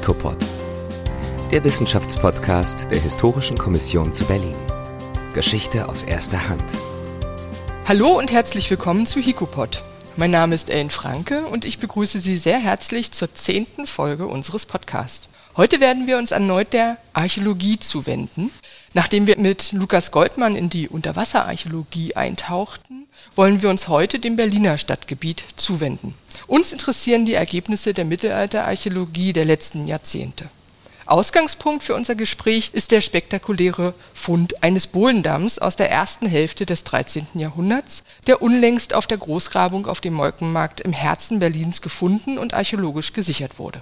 HICOPOD, der Wissenschaftspodcast der Historischen Kommission zu Berlin. Geschichte aus erster Hand. Hallo und herzlich willkommen zu HICOPOD. Mein Name ist Ellen Franke und ich begrüße Sie sehr herzlich zur zehnten Folge unseres Podcasts. Heute werden wir uns erneut der Archäologie zuwenden. Nachdem wir mit Lukas Goldmann in die Unterwasserarchäologie eintauchten, wollen wir uns heute dem Berliner Stadtgebiet zuwenden. Uns interessieren die Ergebnisse der Mittelalterarchäologie der letzten Jahrzehnte. Ausgangspunkt für unser Gespräch ist der spektakuläre Fund eines Bohlendamms aus der ersten Hälfte des 13. Jahrhunderts, der unlängst auf der Großgrabung auf dem Molkenmarkt im Herzen Berlins gefunden und archäologisch gesichert wurde.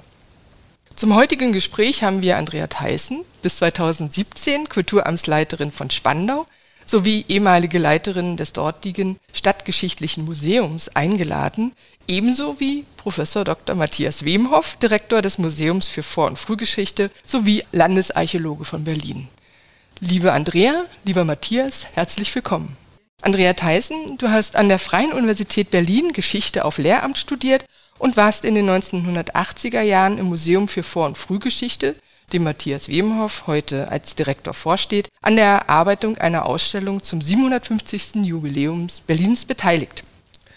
Zum heutigen Gespräch haben wir Andrea Theissen, bis 2017 Kulturamtsleiterin von Spandau sowie ehemalige Leiterin des dortigen Stadtgeschichtlichen Museums eingeladen, ebenso wie Professor Dr. Matthias Wemhoff, Direktor des Museums für Vor- und Frühgeschichte sowie Landesarchäologe von Berlin. Liebe Andrea, lieber Matthias, herzlich willkommen. Andrea Theissen, du hast an der Freien Universität Berlin Geschichte auf Lehramt studiert und warst in den 1980er Jahren im Museum für Vor- und Frühgeschichte, dem Matthias Wemhoff heute als Direktor vorsteht, an der Erarbeitung einer Ausstellung zum 750. Jubiläum Berlins beteiligt.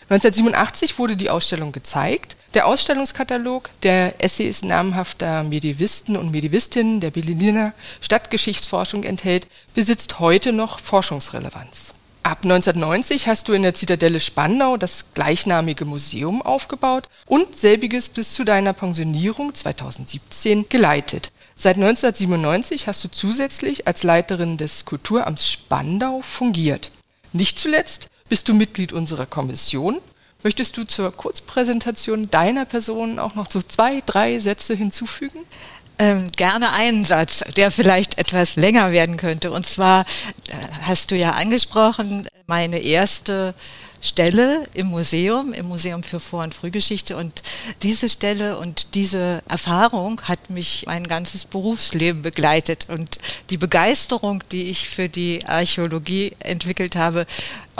1987 wurde die Ausstellung gezeigt. Der Ausstellungskatalog der Essays namhafter Medievisten und Medievistinnen der Berliner Stadtgeschichtsforschung enthält, besitzt heute noch Forschungsrelevanz. Ab 1990 hast du in der Zitadelle Spandau das gleichnamige Museum aufgebaut und selbiges bis zu deiner Pensionierung 2017 geleitet. Seit 1997 hast du zusätzlich als Leiterin des Kulturamts Spandau fungiert. Nicht zuletzt bist du Mitglied unserer Kommission. Möchtest du zur Kurzpräsentation deiner Person auch noch so zwei, drei Sätze hinzufügen? Ähm, gerne einen Satz, der vielleicht etwas länger werden könnte. Und zwar äh, hast du ja angesprochen, meine erste Stelle im Museum, im Museum für Vor- und Frühgeschichte. Und diese Stelle und diese Erfahrung hat mich mein ganzes Berufsleben begleitet. Und die Begeisterung, die ich für die Archäologie entwickelt habe,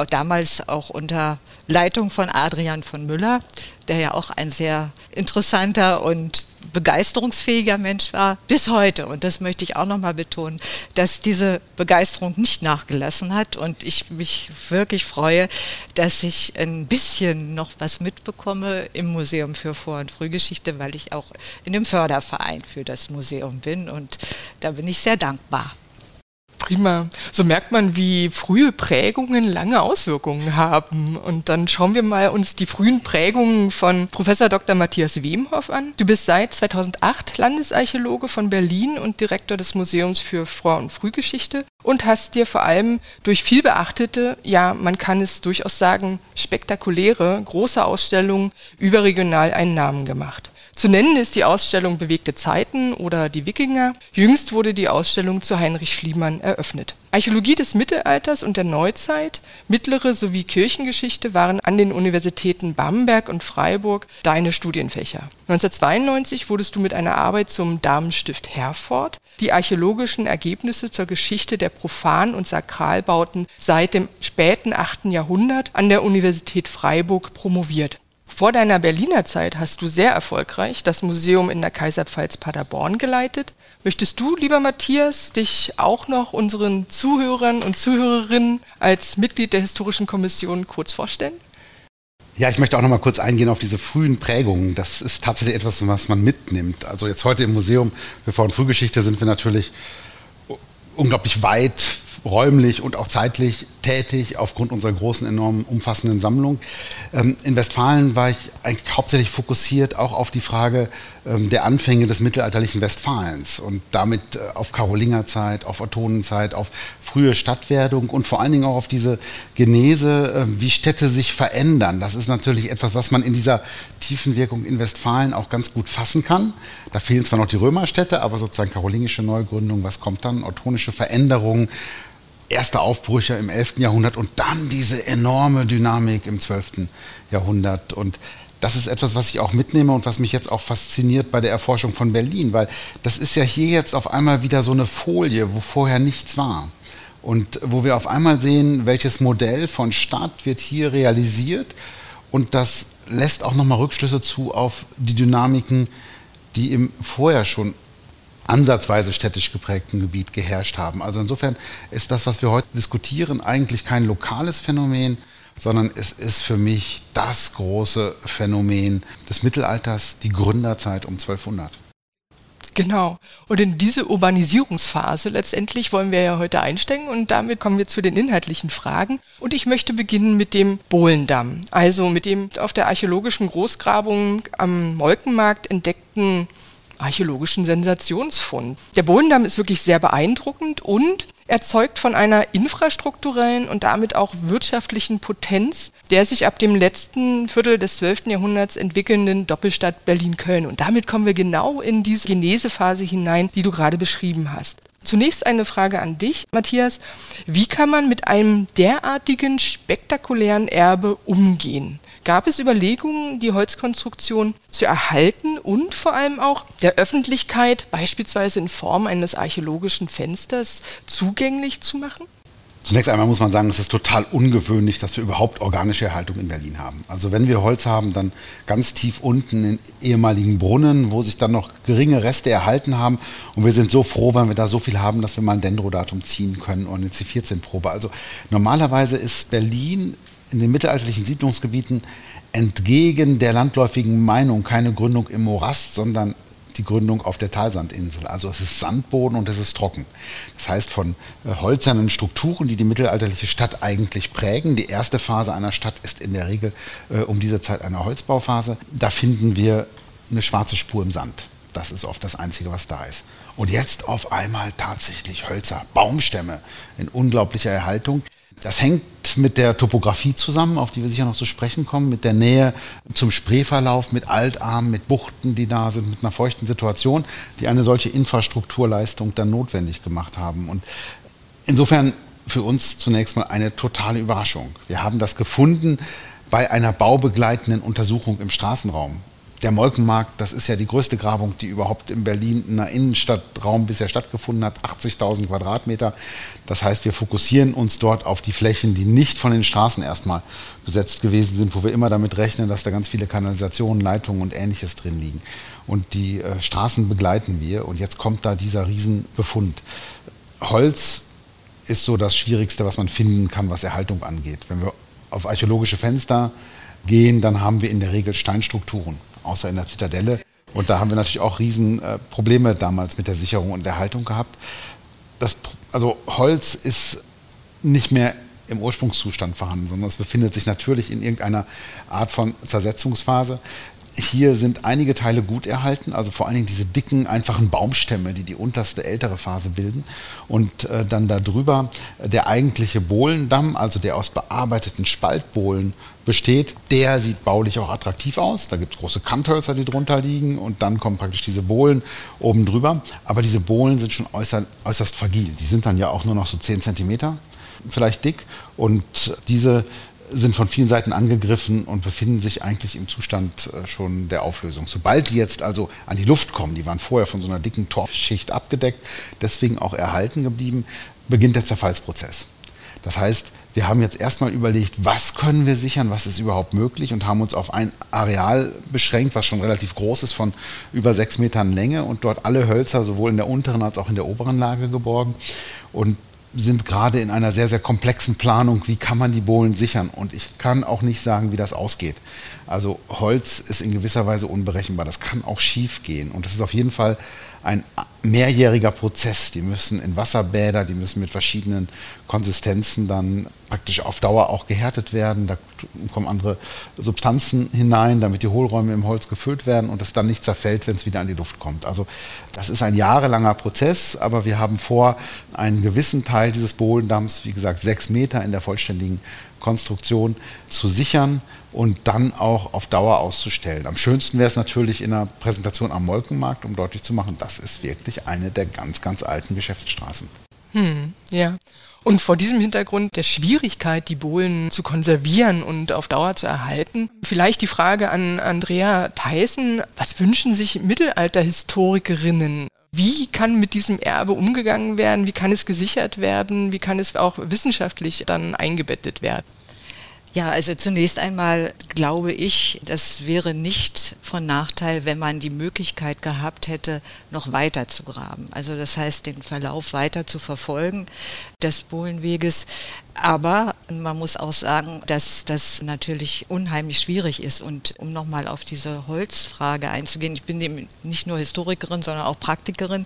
damals auch unter Leitung von Adrian von Müller, der ja auch ein sehr interessanter und begeisterungsfähiger Mensch war, bis heute. Und das möchte ich auch nochmal betonen, dass diese Begeisterung nicht nachgelassen hat und ich mich wirklich freue, dass ich ein bisschen noch was mitbekomme im Museum für Vor- und Frühgeschichte, weil ich auch in dem Förderverein für das Museum bin und da bin ich sehr dankbar. Prima. So merkt man, wie frühe Prägungen lange Auswirkungen haben. Und dann schauen wir mal uns die frühen Prägungen von Professor Dr. Matthias Wemhoff an. Du bist seit 2008 Landesarchäologe von Berlin und Direktor des Museums für Vor- und Frühgeschichte und hast dir vor allem durch viel beachtete, ja, man kann es durchaus sagen, spektakuläre, große Ausstellungen überregional einen Namen gemacht. Zu nennen ist die Ausstellung Bewegte Zeiten oder die Wikinger. Jüngst wurde die Ausstellung zu Heinrich Schliemann eröffnet. Archäologie des Mittelalters und der Neuzeit, mittlere sowie Kirchengeschichte waren an den Universitäten Bamberg und Freiburg deine Studienfächer. 1992 wurdest du mit einer Arbeit zum Damenstift Herford die archäologischen Ergebnisse zur Geschichte der Profan- und Sakralbauten seit dem späten 8. Jahrhundert an der Universität Freiburg promoviert. Vor deiner Berliner Zeit hast du sehr erfolgreich das Museum in der Kaiserpfalz Paderborn geleitet. Möchtest du, lieber Matthias, dich auch noch unseren Zuhörern und Zuhörerinnen als Mitglied der Historischen Kommission kurz vorstellen? Ja, ich möchte auch noch mal kurz eingehen auf diese frühen Prägungen. Das ist tatsächlich etwas, was man mitnimmt. Also jetzt heute im Museum Vor- und Frühgeschichte sind wir natürlich unglaublich weit räumlich und auch zeitlich tätig aufgrund unserer großen, enorm umfassenden Sammlung. Ähm, in Westfalen war ich eigentlich hauptsächlich fokussiert auch auf die Frage ähm, der Anfänge des mittelalterlichen Westfalens und damit äh, auf Karolingerzeit, auf Ottonenzeit, auf frühe Stadtwerdung und vor allen Dingen auch auf diese Genese, äh, wie Städte sich verändern. Das ist natürlich etwas, was man in dieser tiefen Wirkung in Westfalen auch ganz gut fassen kann. Da fehlen zwar noch die Römerstädte, aber sozusagen karolingische Neugründung, was kommt dann? Ottonische Veränderungen, erste Aufbrüche im 11. Jahrhundert und dann diese enorme Dynamik im 12. Jahrhundert. Und das ist etwas, was ich auch mitnehme und was mich jetzt auch fasziniert bei der Erforschung von Berlin, weil das ist ja hier jetzt auf einmal wieder so eine Folie, wo vorher nichts war. Und wo wir auf einmal sehen, welches Modell von Stadt wird hier realisiert. Und das lässt auch nochmal Rückschlüsse zu auf die Dynamiken die im vorher schon ansatzweise städtisch geprägten Gebiet geherrscht haben. Also insofern ist das, was wir heute diskutieren, eigentlich kein lokales Phänomen, sondern es ist für mich das große Phänomen des Mittelalters, die Gründerzeit um 1200. Genau. Und in diese Urbanisierungsphase letztendlich wollen wir ja heute einsteigen und damit kommen wir zu den inhaltlichen Fragen. Und ich möchte beginnen mit dem Bohlendamm, also mit dem auf der archäologischen Großgrabung am Molkenmarkt entdeckten archäologischen Sensationsfund. Der Bohlendamm ist wirklich sehr beeindruckend und erzeugt von einer infrastrukturellen und damit auch wirtschaftlichen Potenz der sich ab dem letzten Viertel des 12. Jahrhunderts entwickelnden Doppelstadt Berlin-Köln. Und damit kommen wir genau in diese Genesephase hinein, die du gerade beschrieben hast. Zunächst eine Frage an dich, Matthias. Wie kann man mit einem derartigen spektakulären Erbe umgehen? Gab es Überlegungen, die Holzkonstruktion zu erhalten und vor allem auch der Öffentlichkeit, beispielsweise in Form eines archäologischen Fensters, zugänglich zu machen? Zunächst einmal muss man sagen, es ist total ungewöhnlich, dass wir überhaupt organische Erhaltung in Berlin haben. Also wenn wir Holz haben, dann ganz tief unten in ehemaligen Brunnen, wo sich dann noch geringe Reste erhalten haben. Und wir sind so froh, wenn wir da so viel haben, dass wir mal ein Dendrodatum ziehen können und eine C14-Probe. Also normalerweise ist Berlin in den mittelalterlichen Siedlungsgebieten entgegen der landläufigen Meinung keine Gründung im Morast, sondern die Gründung auf der Talsandinsel. Also es ist Sandboden und es ist trocken. Das heißt von äh, holzernen Strukturen, die die mittelalterliche Stadt eigentlich prägen. Die erste Phase einer Stadt ist in der Regel äh, um diese Zeit eine Holzbauphase. Da finden wir eine schwarze Spur im Sand. Das ist oft das Einzige, was da ist. Und jetzt auf einmal tatsächlich Hölzer, Baumstämme in unglaublicher Erhaltung. Das hängt mit der Topografie zusammen, auf die wir sicher noch zu sprechen kommen, mit der Nähe zum Spreeverlauf, mit Altarmen, mit Buchten, die da sind, mit einer feuchten Situation, die eine solche Infrastrukturleistung dann notwendig gemacht haben. Und insofern für uns zunächst mal eine totale Überraschung. Wir haben das gefunden bei einer baubegleitenden Untersuchung im Straßenraum der Molkenmarkt, das ist ja die größte Grabung, die überhaupt in Berlin in einer Innenstadtraum bisher stattgefunden hat, 80.000 Quadratmeter. Das heißt, wir fokussieren uns dort auf die Flächen, die nicht von den Straßen erstmal besetzt gewesen sind, wo wir immer damit rechnen, dass da ganz viele Kanalisationen, Leitungen und ähnliches drin liegen. Und die äh, Straßen begleiten wir und jetzt kommt da dieser Riesenbefund. Holz ist so das Schwierigste, was man finden kann, was Erhaltung angeht. Wenn wir auf archäologische Fenster gehen, dann haben wir in der Regel Steinstrukturen außer in der Zitadelle. Und da haben wir natürlich auch Riesenprobleme äh, damals mit der Sicherung und der Haltung gehabt. Das, also Holz ist nicht mehr im Ursprungszustand vorhanden, sondern es befindet sich natürlich in irgendeiner Art von Zersetzungsphase. Hier sind einige Teile gut erhalten, also vor allen Dingen diese dicken, einfachen Baumstämme, die die unterste ältere Phase bilden. Und äh, dann darüber der eigentliche Bohlendamm, also der aus bearbeiteten Spaltbohlen besteht, der sieht baulich auch attraktiv aus. Da gibt es große Kanthölzer, die drunter liegen und dann kommen praktisch diese Bohlen oben drüber. Aber diese Bohlen sind schon äußerst, äußerst fragil. Die sind dann ja auch nur noch so 10 Zentimeter vielleicht dick und diese sind von vielen Seiten angegriffen und befinden sich eigentlich im Zustand äh, schon der Auflösung. Sobald die jetzt also an die Luft kommen, die waren vorher von so einer dicken Torfschicht abgedeckt, deswegen auch erhalten geblieben, beginnt der Zerfallsprozess. Das heißt, wir haben jetzt erstmal überlegt, was können wir sichern, was ist überhaupt möglich und haben uns auf ein Areal beschränkt, was schon relativ groß ist, von über sechs Metern Länge und dort alle Hölzer sowohl in der unteren als auch in der oberen Lage geborgen. Und sind gerade in einer sehr, sehr komplexen Planung, wie kann man die Bohlen sichern. Und ich kann auch nicht sagen, wie das ausgeht. Also Holz ist in gewisser Weise unberechenbar. Das kann auch schief gehen. Und das ist auf jeden Fall ein mehrjähriger Prozess. Die müssen in Wasserbäder, die müssen mit verschiedenen Konsistenzen dann praktisch auf Dauer auch gehärtet werden. Da kommen andere Substanzen hinein, damit die Hohlräume im Holz gefüllt werden und es dann nicht zerfällt, wenn es wieder an die Luft kommt. Also das ist ein jahrelanger Prozess, aber wir haben vor, einen gewissen Teil dieses Bohlendamms, wie gesagt sechs Meter in der vollständigen Konstruktion, zu sichern und dann auch auf Dauer auszustellen. Am schönsten wäre es natürlich in einer Präsentation am Molkenmarkt, um deutlich zu machen, das ist wirklich eine der ganz, ganz alten Geschäftsstraßen. Hm, ja. Und vor diesem Hintergrund der Schwierigkeit, die Bohlen zu konservieren und auf Dauer zu erhalten, vielleicht die Frage an Andrea Theissen, was wünschen sich Mittelalterhistorikerinnen? Wie kann mit diesem Erbe umgegangen werden? Wie kann es gesichert werden? Wie kann es auch wissenschaftlich dann eingebettet werden? Ja, also zunächst einmal glaube ich, das wäre nicht von Nachteil, wenn man die Möglichkeit gehabt hätte, noch weiter zu graben. Also das heißt, den Verlauf weiter zu verfolgen des Bohlenweges. Aber man muss auch sagen, dass das natürlich unheimlich schwierig ist. Und um nochmal auf diese Holzfrage einzugehen, ich bin eben nicht nur Historikerin, sondern auch Praktikerin.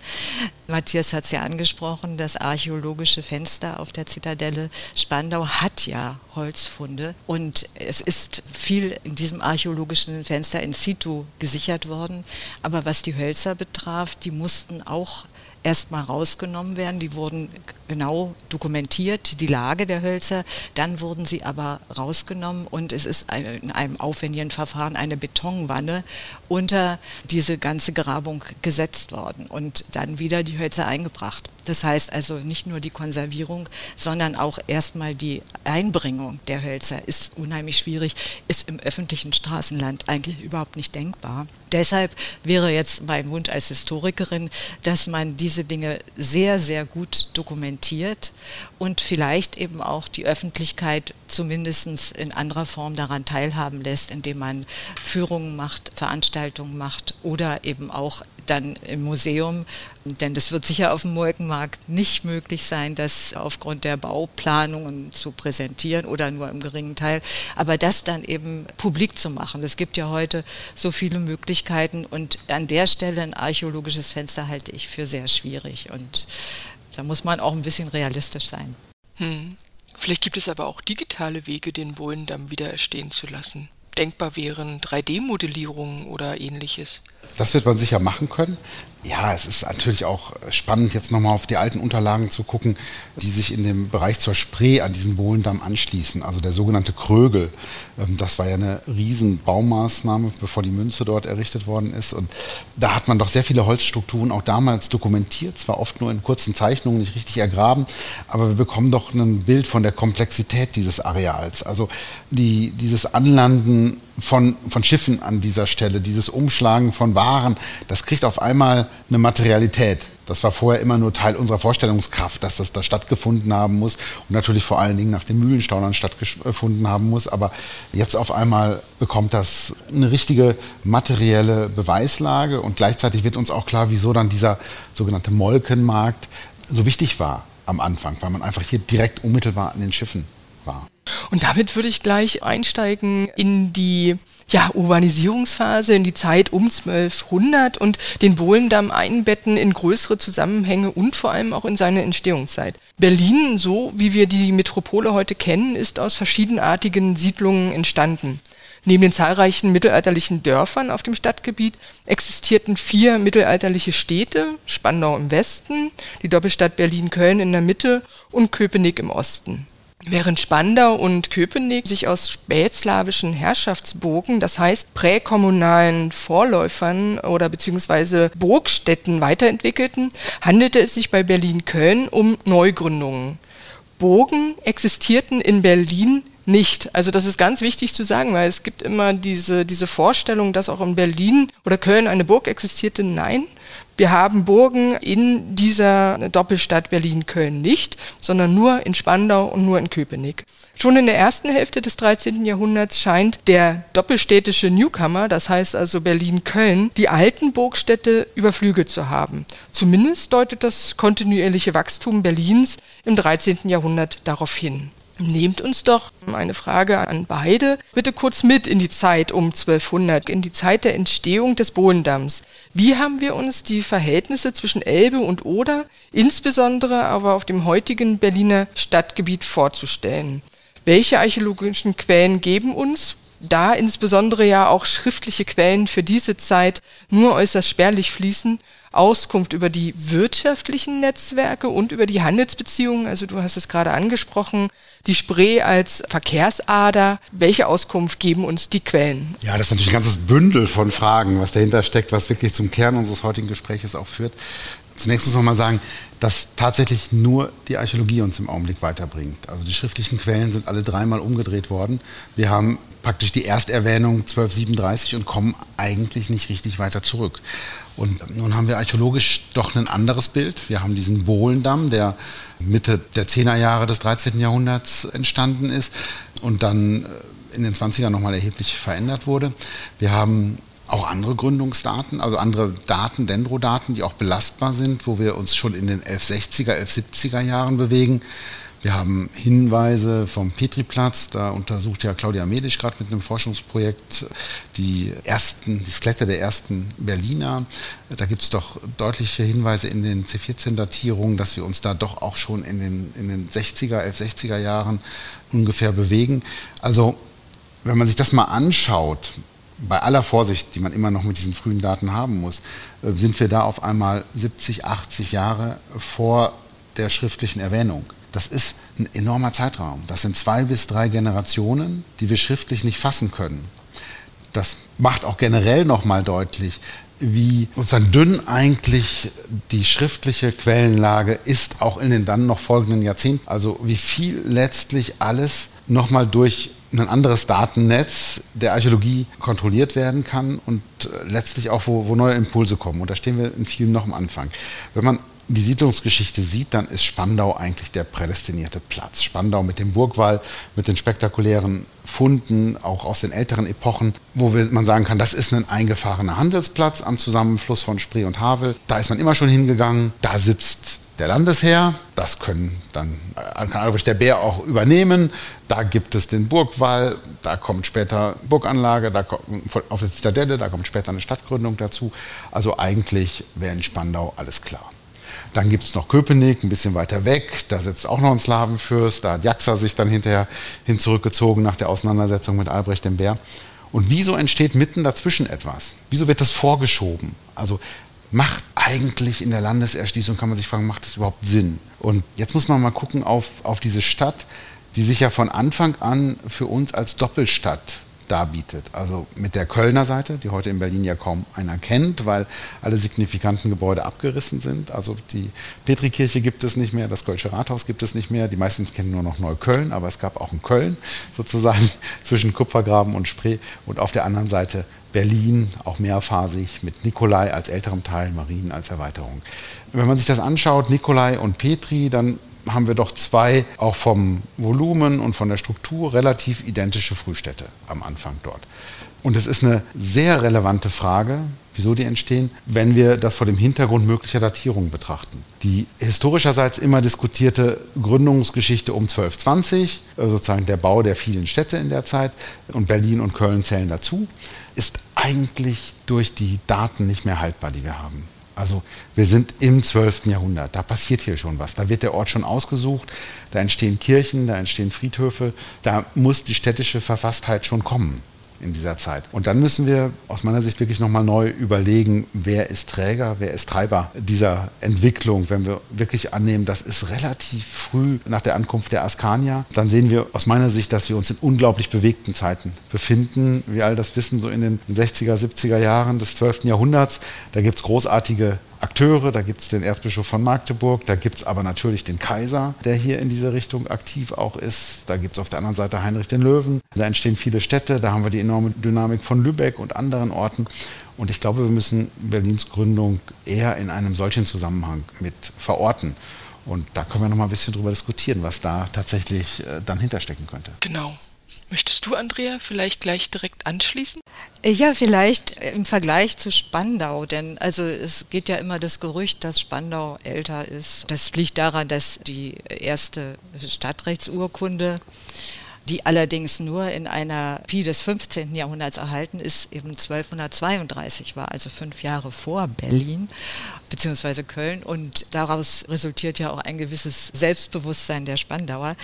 Matthias hat es ja angesprochen, das archäologische Fenster auf der Zitadelle Spandau hat ja Holzfunde. Und es ist viel in diesem archäologischen Fenster in situ gesichert worden. Aber was die Hölzer betraf, die mussten auch erstmal rausgenommen werden. Die wurden genau dokumentiert, die Lage der Hölzer. Dann wurden sie aber rausgenommen und es ist in einem aufwendigen Verfahren eine Betonwanne unter diese ganze Grabung gesetzt worden und dann wieder die Hölzer eingebracht. Das heißt also nicht nur die Konservierung, sondern auch erstmal die Einbringung der Hölzer ist unheimlich schwierig, ist im öffentlichen Straßenland eigentlich überhaupt nicht denkbar. Deshalb wäre jetzt mein Wunsch als Historikerin, dass man diese Dinge sehr, sehr gut dokumentiert und vielleicht eben auch die Öffentlichkeit zumindest in anderer Form daran teilhaben lässt, indem man Führungen macht, Veranstaltungen macht oder eben auch dann im Museum, denn das wird sicher auf dem Molkenmarkt nicht möglich sein, das aufgrund der Bauplanungen zu präsentieren oder nur im geringen Teil, aber das dann eben publik zu machen. Es gibt ja heute so viele Möglichkeiten und an der Stelle ein archäologisches Fenster halte ich für sehr schwierig und da muss man auch ein bisschen realistisch sein. Hm. Vielleicht gibt es aber auch digitale Wege, den Bohlendamm wieder erstehen zu lassen. Denkbar wären 3D-Modellierungen oder ähnliches. Das wird man sicher machen können. Ja, es ist natürlich auch spannend, jetzt nochmal auf die alten Unterlagen zu gucken, die sich in dem Bereich zur Spree an diesen Bohlendamm anschließen. Also der sogenannte Krögel. Ähm, das war ja eine riesen Baumaßnahme, bevor die Münze dort errichtet worden ist. Und da hat man doch sehr viele Holzstrukturen auch damals dokumentiert, zwar oft nur in kurzen Zeichnungen, nicht richtig ergraben, aber wir bekommen doch ein Bild von der Komplexität dieses Areals. Also die, dieses Anlanden von, von Schiffen an dieser Stelle, dieses Umschlagen von Waren, das kriegt auf einmal eine Materialität. Das war vorher immer nur Teil unserer Vorstellungskraft, dass das da stattgefunden haben muss und natürlich vor allen Dingen nach den Mühlenstaunern stattgefunden haben muss. Aber jetzt auf einmal bekommt das eine richtige materielle Beweislage und gleichzeitig wird uns auch klar, wieso dann dieser sogenannte Molkenmarkt so wichtig war am Anfang, weil man einfach hier direkt unmittelbar an den Schiffen war. Und damit würde ich gleich einsteigen in die ja, Urbanisierungsphase, in die Zeit um 1200 und den Bohlendamm einbetten in größere Zusammenhänge und vor allem auch in seine Entstehungszeit. Berlin, so wie wir die Metropole heute kennen, ist aus verschiedenartigen Siedlungen entstanden. Neben den zahlreichen mittelalterlichen Dörfern auf dem Stadtgebiet existierten vier mittelalterliche Städte, Spandau im Westen, die Doppelstadt Berlin-Köln in der Mitte und Köpenick im Osten. Während Spandau und Köpenick sich aus spätslawischen Herrschaftsburgen, das heißt präkommunalen Vorläufern oder beziehungsweise Burgstädten weiterentwickelten, handelte es sich bei Berlin-Köln um Neugründungen. Burgen existierten in Berlin nicht. Also das ist ganz wichtig zu sagen, weil es gibt immer diese, diese Vorstellung, dass auch in Berlin oder Köln eine Burg existierte. Nein, wir haben Burgen in dieser Doppelstadt Berlin-Köln nicht, sondern nur in Spandau und nur in Köpenick. Schon in der ersten Hälfte des 13. Jahrhunderts scheint der doppelstädtische Newcomer, das heißt also Berlin-Köln, die alten Burgstädte überflügelt zu haben. Zumindest deutet das kontinuierliche Wachstum Berlins im 13. Jahrhundert darauf hin. Nehmt uns doch eine Frage an beide bitte kurz mit in die Zeit um 1200, in die Zeit der Entstehung des Bohlendamms. Wie haben wir uns die Verhältnisse zwischen Elbe und Oder, insbesondere aber auf dem heutigen Berliner Stadtgebiet vorzustellen? Welche archäologischen Quellen geben uns, da insbesondere ja auch schriftliche Quellen für diese Zeit nur äußerst spärlich fließen, Auskunft über die wirtschaftlichen Netzwerke und über die Handelsbeziehungen. Also du hast es gerade angesprochen, die Spree als Verkehrsader. Welche Auskunft geben uns die Quellen? Ja, das ist natürlich ein ganzes Bündel von Fragen, was dahinter steckt, was wirklich zum Kern unseres heutigen Gesprächs auch führt. Zunächst muss man mal sagen, dass tatsächlich nur die Archäologie uns im Augenblick weiterbringt. Also die schriftlichen Quellen sind alle dreimal umgedreht worden. Wir haben praktisch die Ersterwähnung 1237 und kommen eigentlich nicht richtig weiter zurück. Und nun haben wir archäologisch doch ein anderes Bild. Wir haben diesen Bohlendamm, der Mitte der 10er Jahre des 13. Jahrhunderts entstanden ist und dann äh, in den 20er nochmal erheblich verändert wurde. Wir haben auch andere Gründungsdaten, also andere Daten, Dendrodaten, die auch belastbar sind, wo wir uns schon in den 1160er, 1170er Jahren bewegen. Wir haben Hinweise vom Petriplatz, da untersucht ja Claudia Medisch gerade mit einem Forschungsprojekt die ersten, die Skelette der ersten Berliner. Da gibt es doch deutliche Hinweise in den C14-Datierungen, dass wir uns da doch auch schon in den, in den 60er, 1160er Jahren ungefähr bewegen. Also wenn man sich das mal anschaut, bei aller Vorsicht, die man immer noch mit diesen frühen Daten haben muss, äh, sind wir da auf einmal 70, 80 Jahre vor der schriftlichen Erwähnung. Das ist ein enormer Zeitraum. Das sind zwei bis drei Generationen, die wir schriftlich nicht fassen können. Das macht auch generell nochmal deutlich, wie sozusagen dünn eigentlich die schriftliche Quellenlage ist, auch in den dann noch folgenden Jahrzehnten. Also wie viel letztlich alles nochmal durch ein anderes Datennetz der Archäologie kontrolliert werden kann und äh, letztlich auch, wo, wo neue Impulse kommen. Und da stehen wir in vielen noch am Anfang. Wenn man die Siedlungsgeschichte sieht, dann ist Spandau eigentlich der prädestinierte Platz. Spandau mit dem Burgwall, mit den spektakulären Funden, auch aus den älteren Epochen, wo man sagen kann, das ist ein eingefahrener Handelsplatz am Zusammenfluss von Spree und Havel. Da ist man immer schon hingegangen. Da sitzt der Landesherr. Das können dann äh, kann Albrecht der Bär auch übernehmen. Da gibt es den Burgwall, da kommt später Burganlage, da kommt auf der Zitadelle, da kommt später eine Stadtgründung dazu. Also eigentlich wäre in Spandau alles klar. Dann gibt es noch Köpenick, ein bisschen weiter weg. Da sitzt auch noch ein Slawenfürst. Da hat Jaxa sich dann hinterher hin zurückgezogen nach der Auseinandersetzung mit Albrecht dem Bär. Und wieso entsteht mitten dazwischen etwas? Wieso wird das vorgeschoben? Also macht eigentlich in der Landeserschließung, kann man sich fragen, macht das überhaupt Sinn? Und jetzt muss man mal gucken auf, auf diese Stadt, die sich ja von Anfang an für uns als Doppelstadt darbietet. Also mit der Kölner Seite, die heute in Berlin ja kaum einer kennt, weil alle signifikanten Gebäude abgerissen sind. Also die Petrikirche gibt es nicht mehr, das Kölsche Rathaus gibt es nicht mehr. Die meisten kennen nur noch Neukölln, aber es gab auch in Köln sozusagen zwischen Kupfergraben und Spree. Und auf der anderen Seite Berlin, auch mehrphasig, mit Nikolai als älterem Teil, Marien als Erweiterung. Wenn man sich das anschaut, Nikolai und Petri, dann haben wir doch zwei, auch vom Volumen und von der Struktur, relativ identische Frühstädte am Anfang dort. Und es ist eine sehr relevante Frage, wieso die entstehen, wenn wir das vor dem Hintergrund möglicher Datierungen betrachten. Die historischerseits immer diskutierte Gründungsgeschichte um 1220, also sozusagen der Bau der vielen Städte in der Zeit, und Berlin und Köln zählen dazu, ist eigentlich durch die Daten nicht mehr haltbar, die wir haben. Also wir sind im 12. Jahrhundert, da passiert hier schon was. Da wird der Ort schon ausgesucht, da entstehen Kirchen, da entstehen Friedhöfe, da muss die städtische Verfasstheit schon kommen in dieser Zeit. Und dann müssen wir aus meiner Sicht wirklich nochmal neu überlegen, wer ist Träger, wer ist Treiber dieser Entwicklung. Wenn wir wirklich annehmen, das ist relativ früh nach der Ankunft der Askanier, dann sehen wir aus meiner Sicht, dass wir uns in unglaublich bewegten Zeiten befinden. Wir all das wissen, so in den 60er, 70er Jahren des 12. Jahrhunderts. Da gibt es großartige Akteure, da gibt es den Erzbischof von Magdeburg, da gibt es aber natürlich den Kaiser, der hier in diese Richtung aktiv auch ist. Da gibt es auf der anderen Seite Heinrich den Löwen. Da entstehen viele Städte, da haben wir die enorme Dynamik von Lübeck und anderen Orten. Und ich glaube, wir müssen Berlins Gründung eher in einem solchen Zusammenhang mit verorten. Und da können wir noch mal ein bisschen drüber diskutieren, was da tatsächlich äh, dann hinterstecken könnte. Genau. Möchtest du, Andrea, vielleicht gleich direkt anschließen? Ja, vielleicht im Vergleich zu Spandau, denn also es geht ja immer das Gerücht, dass Spandau älter ist. Das liegt daran, dass die erste Stadtrechtsurkunde die allerdings nur in einer Pi des 15. Jahrhunderts erhalten ist, eben 1232 war, also fünf Jahre vor Berlin bzw. Köln. Und daraus resultiert ja auch ein gewisses Selbstbewusstsein der Spandauer.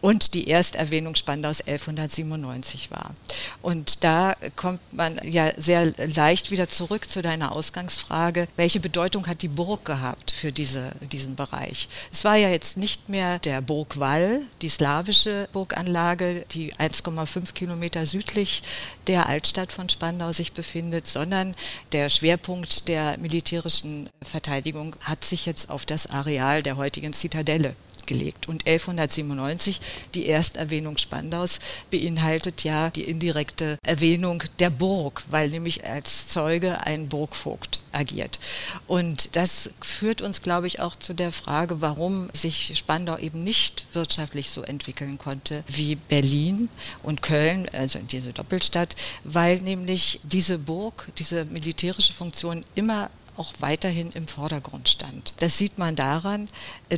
Und die Ersterwähnung Spandaus 1197 war. Und da kommt man ja sehr leicht wieder zurück zu deiner Ausgangsfrage, welche Bedeutung hat die Burg gehabt für diese, diesen Bereich? Es war ja jetzt nicht mehr der Burgwall, die slawische Burganlage, die 1,5 Kilometer südlich der Altstadt von Spandau sich befindet, sondern der Schwerpunkt der militärischen Verteidigung hat sich jetzt auf das Areal der heutigen Zitadelle gelegt. Und 1197, die Ersterwähnung Spandaus, beinhaltet ja die indirekte Erwähnung der Burg, weil nämlich als Zeuge ein Burgvogt agiert. Und das führt uns, glaube ich, auch zu der Frage, warum sich Spandau eben nicht wirtschaftlich so entwickeln konnte wie Berlin und Köln, also diese Doppelstadt, weil nämlich diese Burg, diese militärische Funktion immer auch weiterhin im Vordergrund stand. Das sieht man daran,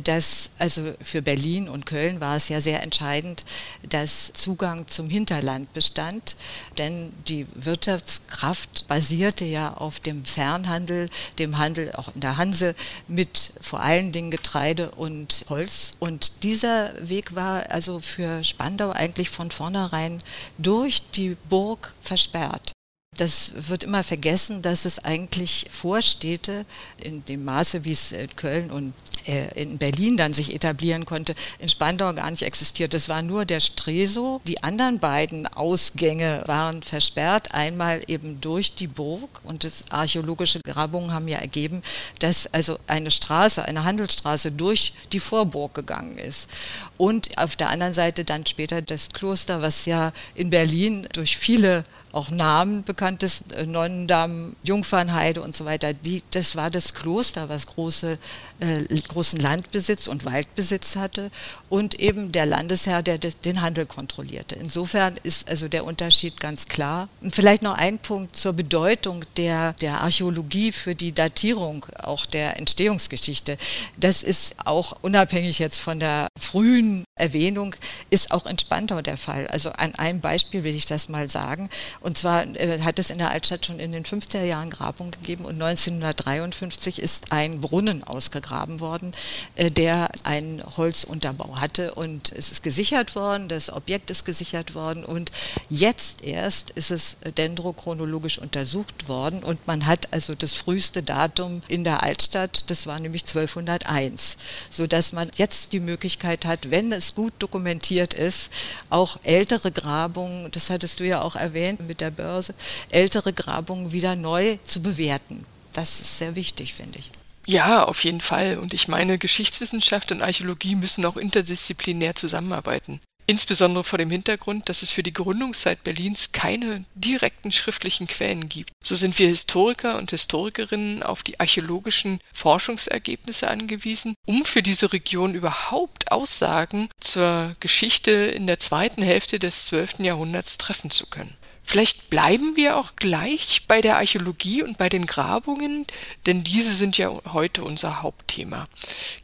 dass also für Berlin und Köln war es ja sehr entscheidend, dass Zugang zum Hinterland bestand, denn die Wirtschaftskraft basierte ja auf dem Fernhandel, dem Handel auch in der Hanse mit vor allen Dingen Getreide und Holz. Und dieser Weg war also für Spandau eigentlich von vornherein durch die Burg versperrt. Das wird immer vergessen, dass es eigentlich Vorstädte in dem Maße, wie es in Köln und äh, in Berlin dann sich etablieren konnte, in Spandau gar nicht existiert. Das war nur der Streso. Die anderen beiden Ausgänge waren versperrt. Einmal eben durch die Burg und das archäologische Grabungen haben ja ergeben, dass also eine Straße, eine Handelsstraße durch die Vorburg gegangen ist. Und auf der anderen Seite dann später das Kloster, was ja in Berlin durch viele auch Namen bekanntes, äh, Nonnendamm, Jungfernheide und so weiter. Die, das war das Kloster, was große, äh, großen Landbesitz und Waldbesitz hatte und eben der Landesherr, der den Handel kontrollierte. Insofern ist also der Unterschied ganz klar. Und vielleicht noch ein Punkt zur Bedeutung der, der Archäologie für die Datierung auch der Entstehungsgeschichte. Das ist auch unabhängig jetzt von der frühen Erwähnung, ist auch Spandau der Fall. Also an einem Beispiel will ich das mal sagen. Und zwar äh, hat es in der Altstadt schon in den 50er Jahren Grabung gegeben und 1953 ist ein Brunnen ausgegraben worden, äh, der einen Holzunterbau hatte und es ist gesichert worden, das Objekt ist gesichert worden und jetzt erst ist es dendrochronologisch untersucht worden und man hat also das früheste Datum in der Altstadt, das war nämlich 1201, sodass man jetzt die Möglichkeit hat, wenn es gut dokumentiert ist, auch ältere Grabungen, das hattest du ja auch erwähnt, mit der Börse, ältere Grabungen wieder neu zu bewerten. Das ist sehr wichtig, finde ich. Ja, auf jeden Fall. Und ich meine, Geschichtswissenschaft und Archäologie müssen auch interdisziplinär zusammenarbeiten. Insbesondere vor dem Hintergrund, dass es für die Gründungszeit Berlins keine direkten schriftlichen Quellen gibt. So sind wir Historiker und Historikerinnen auf die archäologischen Forschungsergebnisse angewiesen, um für diese Region überhaupt Aussagen zur Geschichte in der zweiten Hälfte des 12. Jahrhunderts treffen zu können. Vielleicht bleiben wir auch gleich bei der Archäologie und bei den Grabungen, denn diese sind ja heute unser Hauptthema.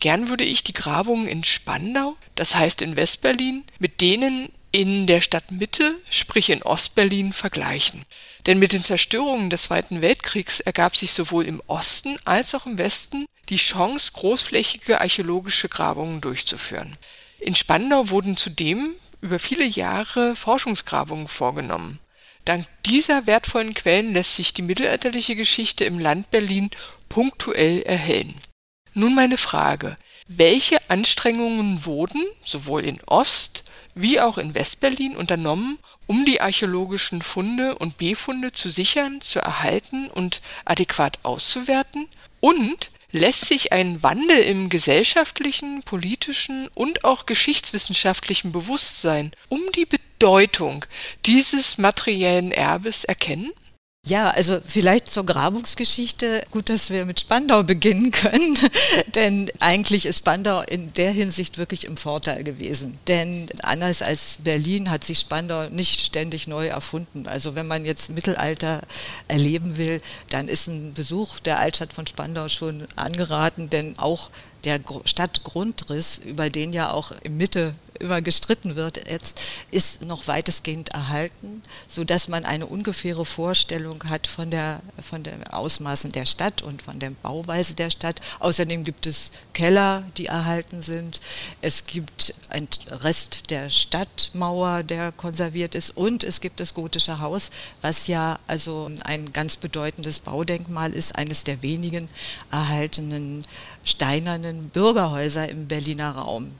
Gern würde ich die Grabungen in Spandau, das heißt in Westberlin, mit denen in der Stadtmitte, sprich in Ostberlin, vergleichen. Denn mit den Zerstörungen des Zweiten Weltkriegs ergab sich sowohl im Osten als auch im Westen die Chance, großflächige archäologische Grabungen durchzuführen. In Spandau wurden zudem über viele Jahre Forschungsgrabungen vorgenommen. Dank dieser wertvollen Quellen lässt sich die mittelalterliche Geschichte im Land Berlin punktuell erhellen. Nun meine Frage. Welche Anstrengungen wurden sowohl in Ost wie auch in Westberlin unternommen, um die archäologischen Funde und Befunde zu sichern, zu erhalten und adäquat auszuwerten? Und lässt sich ein Wandel im gesellschaftlichen, politischen und auch geschichtswissenschaftlichen Bewusstsein um die Bedeutung dieses materiellen Erbes erkennen? Ja, also vielleicht zur Grabungsgeschichte. Gut, dass wir mit Spandau beginnen können, denn eigentlich ist Spandau in der Hinsicht wirklich im Vorteil gewesen. Denn anders als Berlin hat sich Spandau nicht ständig neu erfunden. Also wenn man jetzt Mittelalter erleben will, dann ist ein Besuch der Altstadt von Spandau schon angeraten, denn auch der Stadtgrundriss, über den ja auch im Mitte immer gestritten wird jetzt, ist noch weitestgehend erhalten, so dass man eine ungefähre Vorstellung hat von der von den Ausmaßen der Stadt und von der Bauweise der Stadt. Außerdem gibt es Keller, die erhalten sind. Es gibt ein Rest der Stadtmauer, der konserviert ist und es gibt das gotische Haus, was ja also ein ganz bedeutendes Baudenkmal ist, eines der wenigen erhaltenen steinernen Bürgerhäuser im Berliner Raum.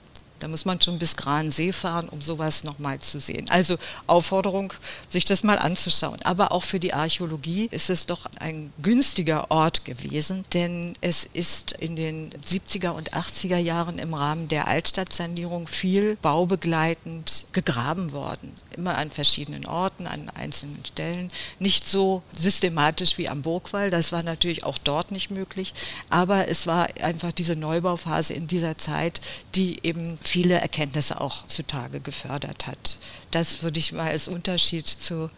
Da muss man schon bis Gransee fahren, um sowas nochmal zu sehen. Also Aufforderung, sich das mal anzuschauen. Aber auch für die Archäologie ist es doch ein günstiger Ort gewesen, denn es ist in den 70er und 80er Jahren im Rahmen der Altstadtsanierung viel baubegleitend gegraben worden. Immer an verschiedenen Orten, an einzelnen Stellen. Nicht so systematisch wie am Burgwall, das war natürlich auch dort nicht möglich. Aber es war einfach diese Neubauphase in dieser Zeit, die eben viele Erkenntnisse auch zutage gefördert hat. Das würde ich mal als Unterschied zu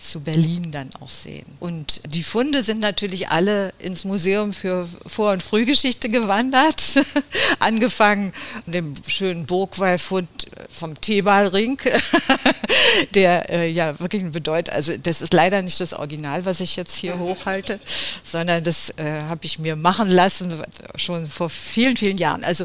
zu Berlin dann auch sehen. Und die Funde sind natürlich alle ins Museum für Vor- und Frühgeschichte gewandert. Angefangen mit dem schönen Burgwallfund vom Tebalring, der äh, ja wirklich ein bedeutet, also das ist leider nicht das Original, was ich jetzt hier hochhalte, sondern das äh, habe ich mir machen lassen schon vor vielen, vielen Jahren. Also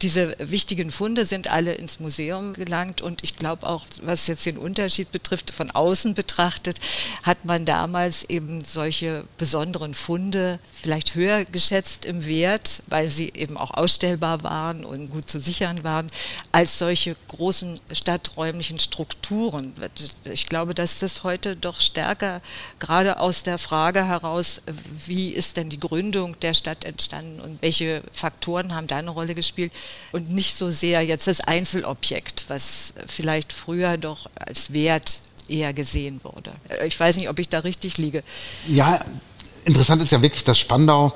diese wichtigen Funde sind alle ins Museum gelangt und ich glaube auch, was jetzt den Unterschied betrifft, von außen betrachtet, betrachtet, hat man damals eben solche besonderen Funde vielleicht höher geschätzt im Wert, weil sie eben auch ausstellbar waren und gut zu sichern waren, als solche großen stadträumlichen Strukturen. Ich glaube, dass das heute doch stärker, gerade aus der Frage heraus, wie ist denn die Gründung der Stadt entstanden und welche Faktoren haben da eine Rolle gespielt und nicht so sehr jetzt das Einzelobjekt, was vielleicht früher doch als Wert eher gesehen wurde. Äh, ich weiß nicht, ob ich da richtig liege. Ja, interessant ist ja wirklich, dass Spandau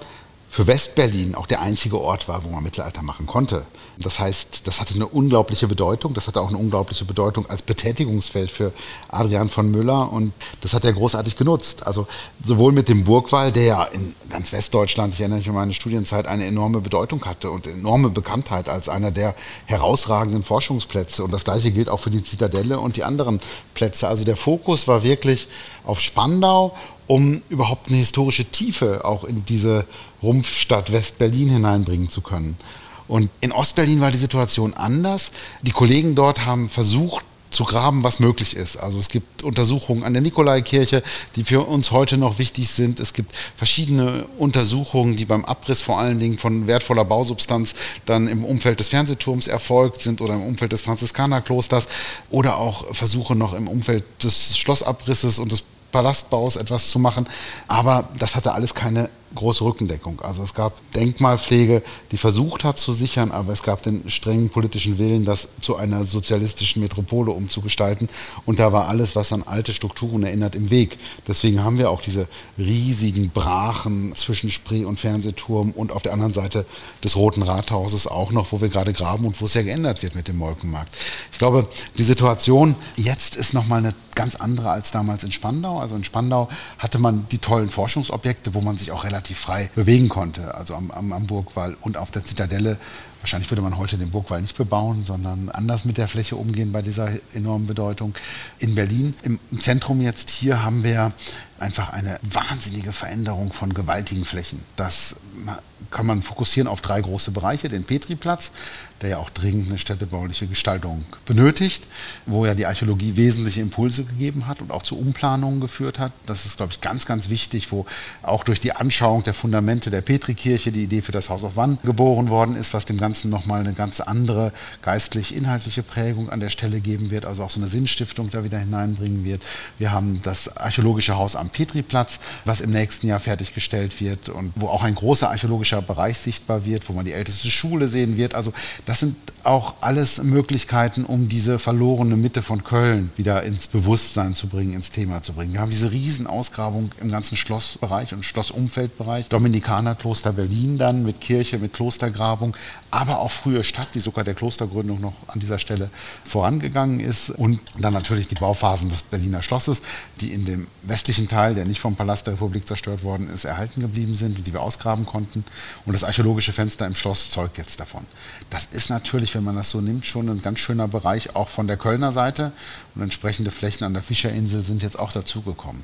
für Westberlin auch der einzige Ort war, wo man Mittelalter machen konnte. Das heißt, das hatte eine unglaubliche Bedeutung. Das hatte auch eine unglaubliche Bedeutung als Betätigungsfeld für Adrian von Müller und das hat er großartig genutzt. Also sowohl mit dem Burgwall, der ja in ganz Westdeutschland, ich erinnere mich an meine Studienzeit, eine enorme Bedeutung hatte und enorme Bekanntheit als einer der herausragenden Forschungsplätze. Und das gleiche gilt auch für die Zitadelle und die anderen Plätze. Also der Fokus war wirklich auf Spandau um überhaupt eine historische Tiefe auch in diese Rumpfstadt West-Berlin hineinbringen zu können. Und in Ostberlin war die Situation anders. Die Kollegen dort haben versucht, zu graben, was möglich ist. Also es gibt Untersuchungen an der Nikolaikirche, die für uns heute noch wichtig sind. Es gibt verschiedene Untersuchungen, die beim Abriss vor allen Dingen von wertvoller Bausubstanz dann im Umfeld des Fernsehturms erfolgt sind oder im Umfeld des Franziskanerklosters oder auch Versuche noch im Umfeld des Schlossabrisses und des Palastbaus etwas zu machen. Aber das hatte alles keine große Rückendeckung. Also es gab Denkmalpflege, die versucht hat zu sichern, aber es gab den strengen politischen Willen, das zu einer sozialistischen Metropole umzugestalten. Und da war alles, was an alte Strukturen erinnert, im Weg. Deswegen haben wir auch diese riesigen Brachen zwischen Spree und Fernsehturm und auf der anderen Seite des Roten Rathauses auch noch, wo wir gerade graben und wo es ja geändert wird mit dem Molkenmarkt. Ich glaube, die Situation jetzt ist nochmal eine ganz andere als damals in Spandau. Also in Spandau hatte man die tollen Forschungsobjekte, wo man sich auch relativ relativ frei bewegen konnte, also am, am, am Burgwall und auf der Zitadelle. Wahrscheinlich würde man heute den Burgwall nicht bebauen, sondern anders mit der Fläche umgehen bei dieser enormen Bedeutung. In Berlin, im Zentrum jetzt hier, haben wir einfach eine wahnsinnige Veränderung von gewaltigen Flächen. Das kann man fokussieren auf drei große Bereiche. Den Petriplatz, der ja auch dringend eine städtebauliche Gestaltung benötigt, wo ja die Archäologie wesentliche Impulse gegeben hat und auch zu Umplanungen geführt hat. Das ist, glaube ich, ganz, ganz wichtig, wo auch durch die Anschauung der Fundamente der Petrikirche die Idee für das Haus auf Wann geboren worden ist, was dem Ganzen nochmal eine ganz andere geistlich-inhaltliche Prägung an der Stelle geben wird, also auch so eine Sinnstiftung da wieder hineinbringen wird. Wir haben das archäologische Haus am Petriplatz, was im nächsten Jahr fertiggestellt wird und wo auch ein großer archäologischer Bereich sichtbar wird, wo man die älteste Schule sehen wird. Also das sind auch alles Möglichkeiten, um diese verlorene Mitte von Köln wieder ins Bewusstsein zu bringen, ins Thema zu bringen. Wir haben diese Riesenausgrabung im ganzen Schlossbereich und Schlossumfeldbereich, Dominikanerkloster Berlin dann mit Kirche, mit Klostergrabung, aber auch frühe Stadt, die sogar der Klostergründung noch an dieser Stelle vorangegangen ist. Und dann natürlich die Bauphasen des Berliner Schlosses, die in dem westlichen Teil, der nicht vom Palast der Republik zerstört worden ist, erhalten geblieben sind und die wir ausgraben konnten. Und das archäologische Fenster im Schloss zeugt jetzt davon. Das ist natürlich, wenn man das so nimmt, schon ein ganz schöner Bereich auch von der Kölner Seite. Und entsprechende Flächen an der Fischerinsel sind jetzt auch dazugekommen.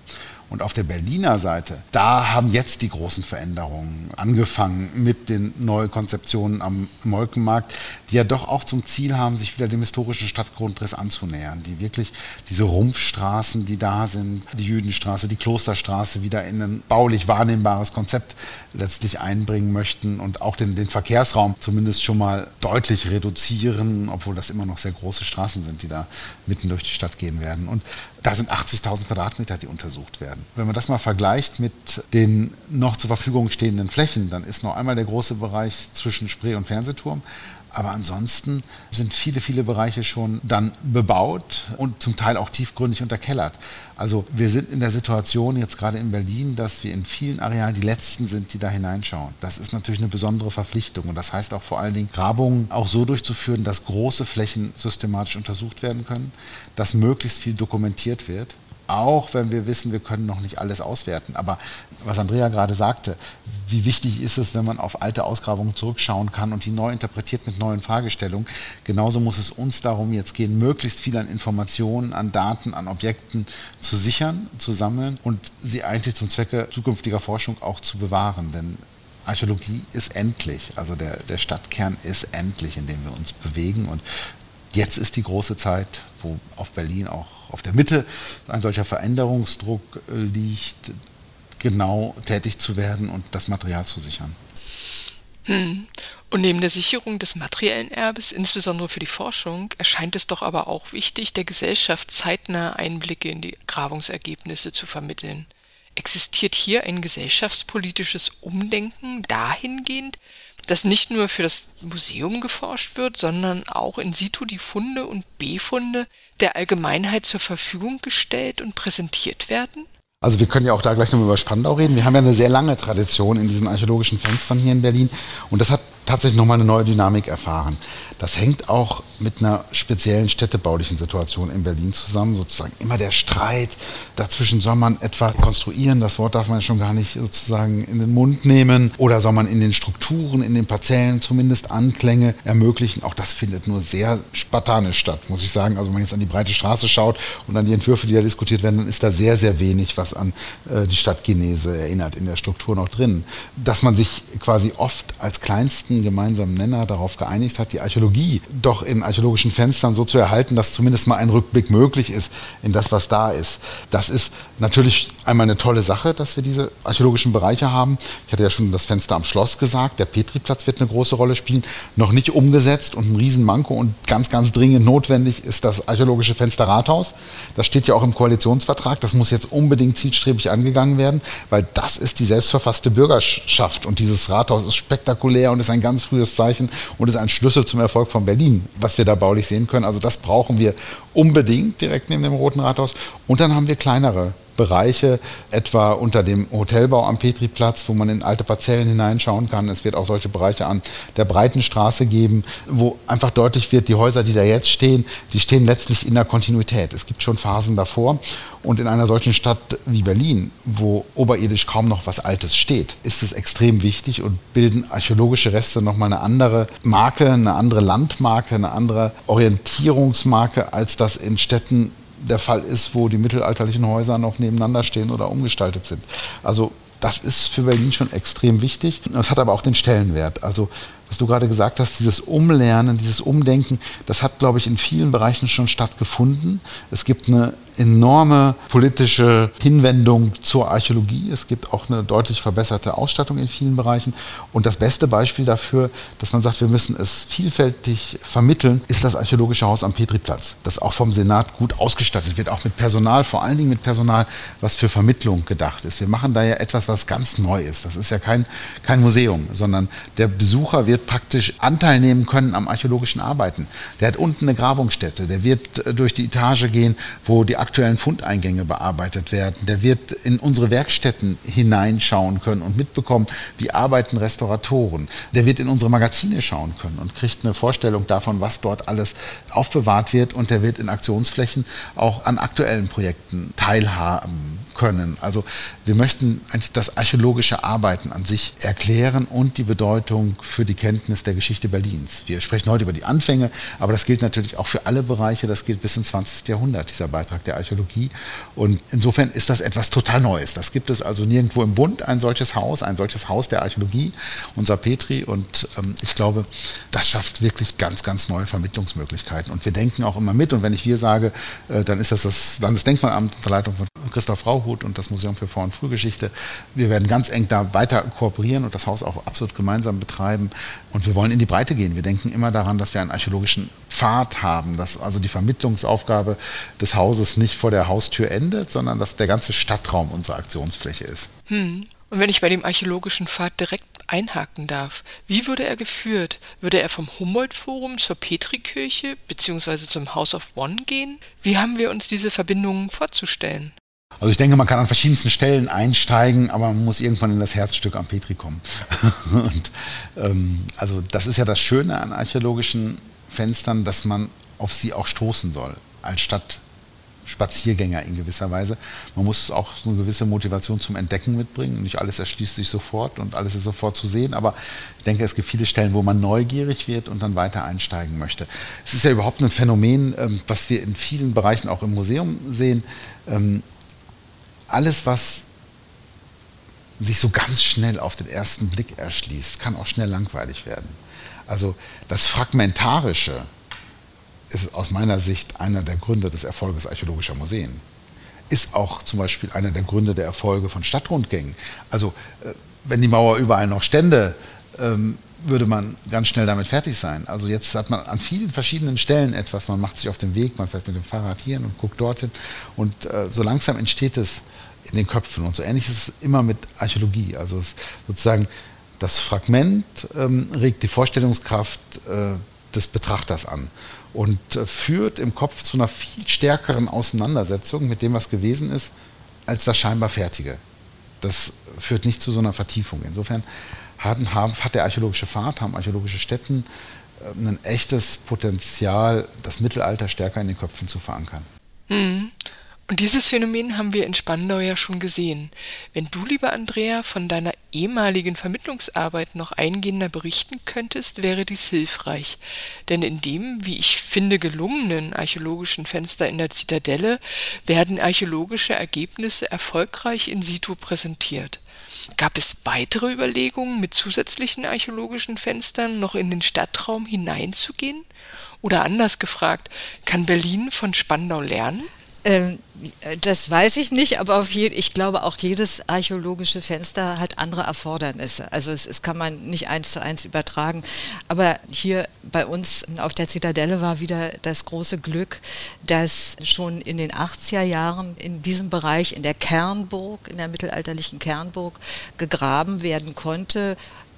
Und auf der Berliner Seite, da haben jetzt die großen Veränderungen angefangen mit den Neukonzeptionen am Molkenmarkt, die ja doch auch zum Ziel haben, sich wieder dem historischen Stadtgrundriss anzunähern, die wirklich diese Rumpfstraßen, die da sind, die Jüdenstraße, die Klosterstraße wieder in ein baulich wahrnehmbares Konzept letztlich einbringen möchten und auch den, den Verkehrsraum zumindest schon mal deutlich reduzieren, obwohl das immer noch sehr große Straßen sind, die da mitten durch die Stadt gehen werden. Und da sind 80.000 Quadratmeter, die untersucht werden. Wenn man das mal vergleicht mit den noch zur Verfügung stehenden Flächen, dann ist noch einmal der große Bereich zwischen Spree und Fernsehturm. Aber ansonsten sind viele, viele Bereiche schon dann bebaut und zum Teil auch tiefgründig unterkellert. Also wir sind in der Situation jetzt gerade in Berlin, dass wir in vielen Arealen die Letzten sind, die da hineinschauen. Das ist natürlich eine besondere Verpflichtung und das heißt auch vor allen Dingen Grabungen auch so durchzuführen, dass große Flächen systematisch untersucht werden können, dass möglichst viel dokumentiert wird auch wenn wir wissen, wir können noch nicht alles auswerten. Aber was Andrea gerade sagte, wie wichtig ist es, wenn man auf alte Ausgrabungen zurückschauen kann und die neu interpretiert mit neuen Fragestellungen. Genauso muss es uns darum jetzt gehen, möglichst viel an Informationen, an Daten, an Objekten zu sichern, zu sammeln und sie eigentlich zum Zwecke zukünftiger Forschung auch zu bewahren. Denn Archäologie ist endlich, also der, der Stadtkern ist endlich, in dem wir uns bewegen. Und jetzt ist die große Zeit, wo auf Berlin auch auf der Mitte ein solcher Veränderungsdruck äh, liegt, genau tätig zu werden und das Material zu sichern. Hm. Und neben der Sicherung des materiellen Erbes, insbesondere für die Forschung, erscheint es doch aber auch wichtig, der Gesellschaft zeitnah Einblicke in die Grabungsergebnisse zu vermitteln. Existiert hier ein gesellschaftspolitisches Umdenken dahingehend, dass nicht nur für das Museum geforscht wird, sondern auch in situ die Funde und Befunde der Allgemeinheit zur Verfügung gestellt und präsentiert werden? Also wir können ja auch da gleich nochmal über Spandau reden. Wir haben ja eine sehr lange Tradition in diesen archäologischen Fenstern hier in Berlin und das hat tatsächlich nochmal eine neue Dynamik erfahren. Das hängt auch mit einer speziellen städtebaulichen Situation in Berlin zusammen. Sozusagen immer der Streit. Dazwischen soll man etwa konstruieren, das Wort darf man schon gar nicht sozusagen in den Mund nehmen. Oder soll man in den Strukturen, in den Parzellen zumindest Anklänge ermöglichen. Auch das findet nur sehr spartanisch statt, muss ich sagen. Also wenn man jetzt an die breite Straße schaut und an die Entwürfe, die da diskutiert werden, dann ist da sehr, sehr wenig, was an äh, die Stadtgenese erinnert, in der Struktur noch drin. Dass man sich quasi oft als kleinsten gemeinsamen Nenner darauf geeinigt hat, die Archäologie doch in archäologischen Fenstern so zu erhalten, dass zumindest mal ein Rückblick möglich ist in das, was da ist. Das ist natürlich einmal eine tolle Sache, dass wir diese archäologischen Bereiche haben. Ich hatte ja schon das Fenster am Schloss gesagt. Der Petriplatz wird eine große Rolle spielen. Noch nicht umgesetzt und ein Riesenmanko und ganz, ganz dringend notwendig ist das archäologische Fenster Rathaus. Das steht ja auch im Koalitionsvertrag. Das muss jetzt unbedingt zielstrebig angegangen werden, weil das ist die selbstverfasste Bürgerschaft und dieses Rathaus ist spektakulär und ist ein ganz frühes Zeichen und ist ein Schlüssel zum Erfolg von Berlin, was wir da baulich sehen können. Also das brauchen wir unbedingt direkt neben dem Roten Rathaus. Und dann haben wir kleinere Bereiche, etwa unter dem Hotelbau am Petriplatz, wo man in alte Parzellen hineinschauen kann. Es wird auch solche Bereiche an der Breiten Straße geben, wo einfach deutlich wird, die Häuser, die da jetzt stehen, die stehen letztlich in der Kontinuität. Es gibt schon Phasen davor. Und in einer solchen Stadt wie Berlin, wo oberirdisch kaum noch was Altes steht, ist es extrem wichtig und bilden archäologische Reste nochmal eine andere Marke, eine andere Landmarke, eine andere Orientierungsmarke, als das in Städten der Fall ist, wo die mittelalterlichen Häuser noch nebeneinander stehen oder umgestaltet sind. Also das ist für Berlin schon extrem wichtig. Das hat aber auch den Stellenwert. Also was du gerade gesagt hast, dieses Umlernen, dieses Umdenken, das hat, glaube ich, in vielen Bereichen schon stattgefunden. Es gibt eine enorme politische Hinwendung zur Archäologie. Es gibt auch eine deutlich verbesserte Ausstattung in vielen Bereichen. Und das beste Beispiel dafür, dass man sagt, wir müssen es vielfältig vermitteln, ist das Archäologische Haus am Petriplatz, das auch vom Senat gut ausgestattet wird, auch mit Personal, vor allen Dingen mit Personal, was für Vermittlung gedacht ist. Wir machen da ja etwas, was ganz neu ist. Das ist ja kein, kein Museum, sondern der Besucher wird praktisch Anteil nehmen können am archäologischen Arbeiten. Der hat unten eine Grabungsstätte, der wird äh, durch die Etage gehen, wo die aktuellen Fundeingänge bearbeitet werden. Der wird in unsere Werkstätten hineinschauen können und mitbekommen, wie arbeiten Restauratoren. Der wird in unsere Magazine schauen können und kriegt eine Vorstellung davon, was dort alles aufbewahrt wird und der wird in Aktionsflächen auch an aktuellen Projekten teilhaben können. Also wir möchten eigentlich das archäologische Arbeiten an sich erklären und die Bedeutung für die Kenntnis der Geschichte Berlins. Wir sprechen heute über die Anfänge, aber das gilt natürlich auch für alle Bereiche, das gilt bis ins 20. Jahrhundert, dieser Beitrag der Archäologie. Und insofern ist das etwas total Neues. Das gibt es also nirgendwo im Bund, ein solches Haus, ein solches Haus der Archäologie, unser Petri. Und ähm, ich glaube, das schafft wirklich ganz, ganz neue Vermittlungsmöglichkeiten. Und wir denken auch immer mit. Und wenn ich wir sage, äh, dann ist das das Landesdenkmalamt unter Leitung von Christoph Rauhut und das Museum für Vor- und Frühgeschichte. Wir werden ganz eng da weiter kooperieren und das Haus auch absolut gemeinsam betreiben. Und wir wollen in die Breite gehen. Wir denken immer daran, dass wir einen archäologischen Pfad haben, dass also die Vermittlungsaufgabe des Hauses nicht vor der Haustür endet, sondern dass der ganze Stadtraum unsere Aktionsfläche ist. Hm. Und wenn ich bei dem archäologischen Pfad direkt einhaken darf, wie würde er geführt? Würde er vom Humboldt-Forum zur Petrikirche bzw. zum House of One gehen? Wie haben wir uns diese Verbindungen vorzustellen? Also ich denke, man kann an verschiedensten Stellen einsteigen, aber man muss irgendwann in das Herzstück am Petri kommen. Und, ähm, also das ist ja das Schöne an archäologischen Fenstern, dass man auf sie auch stoßen soll, als Stadtspaziergänger in gewisser Weise. Man muss auch eine gewisse Motivation zum Entdecken mitbringen. Nicht alles erschließt sich sofort und alles ist sofort zu sehen, aber ich denke, es gibt viele Stellen, wo man neugierig wird und dann weiter einsteigen möchte. Es ist ja überhaupt ein Phänomen, ähm, was wir in vielen Bereichen auch im Museum sehen ähm, alles, was sich so ganz schnell auf den ersten Blick erschließt, kann auch schnell langweilig werden. Also das Fragmentarische ist aus meiner Sicht einer der Gründe des Erfolges archäologischer Museen. Ist auch zum Beispiel einer der Gründe der Erfolge von Stadtrundgängen. Also äh, wenn die Mauer überall noch stände, ähm, würde man ganz schnell damit fertig sein. Also jetzt hat man an vielen verschiedenen Stellen etwas. Man macht sich auf den Weg, man fährt mit dem Fahrrad hier und guckt dorthin. Und äh, so langsam entsteht es in den Köpfen. Und so ähnlich ist es immer mit Archäologie. Also sozusagen das Fragment ähm, regt die Vorstellungskraft äh, des Betrachters an und äh, führt im Kopf zu einer viel stärkeren Auseinandersetzung mit dem, was gewesen ist, als das scheinbar Fertige. Das führt nicht zu so einer Vertiefung. Insofern hat, hat der archäologische Pfad, haben archäologische Stätten äh, ein echtes Potenzial, das Mittelalter stärker in den Köpfen zu verankern. Mhm. Und dieses Phänomen haben wir in Spandau ja schon gesehen. Wenn du, lieber Andrea, von deiner ehemaligen Vermittlungsarbeit noch eingehender berichten könntest, wäre dies hilfreich. Denn in dem, wie ich finde, gelungenen archäologischen Fenster in der Zitadelle werden archäologische Ergebnisse erfolgreich in situ präsentiert. Gab es weitere Überlegungen, mit zusätzlichen archäologischen Fenstern noch in den Stadtraum hineinzugehen? Oder anders gefragt, kann Berlin von Spandau lernen? Ähm, das weiß ich nicht, aber je, ich glaube auch jedes archäologische Fenster hat andere Erfordernisse. Also es, es, kann man nicht eins zu eins übertragen. Aber hier bei uns auf der Zitadelle war wieder das große Glück, dass schon in den 80er Jahren in diesem Bereich, in der Kernburg, in der mittelalterlichen Kernburg, gegraben werden konnte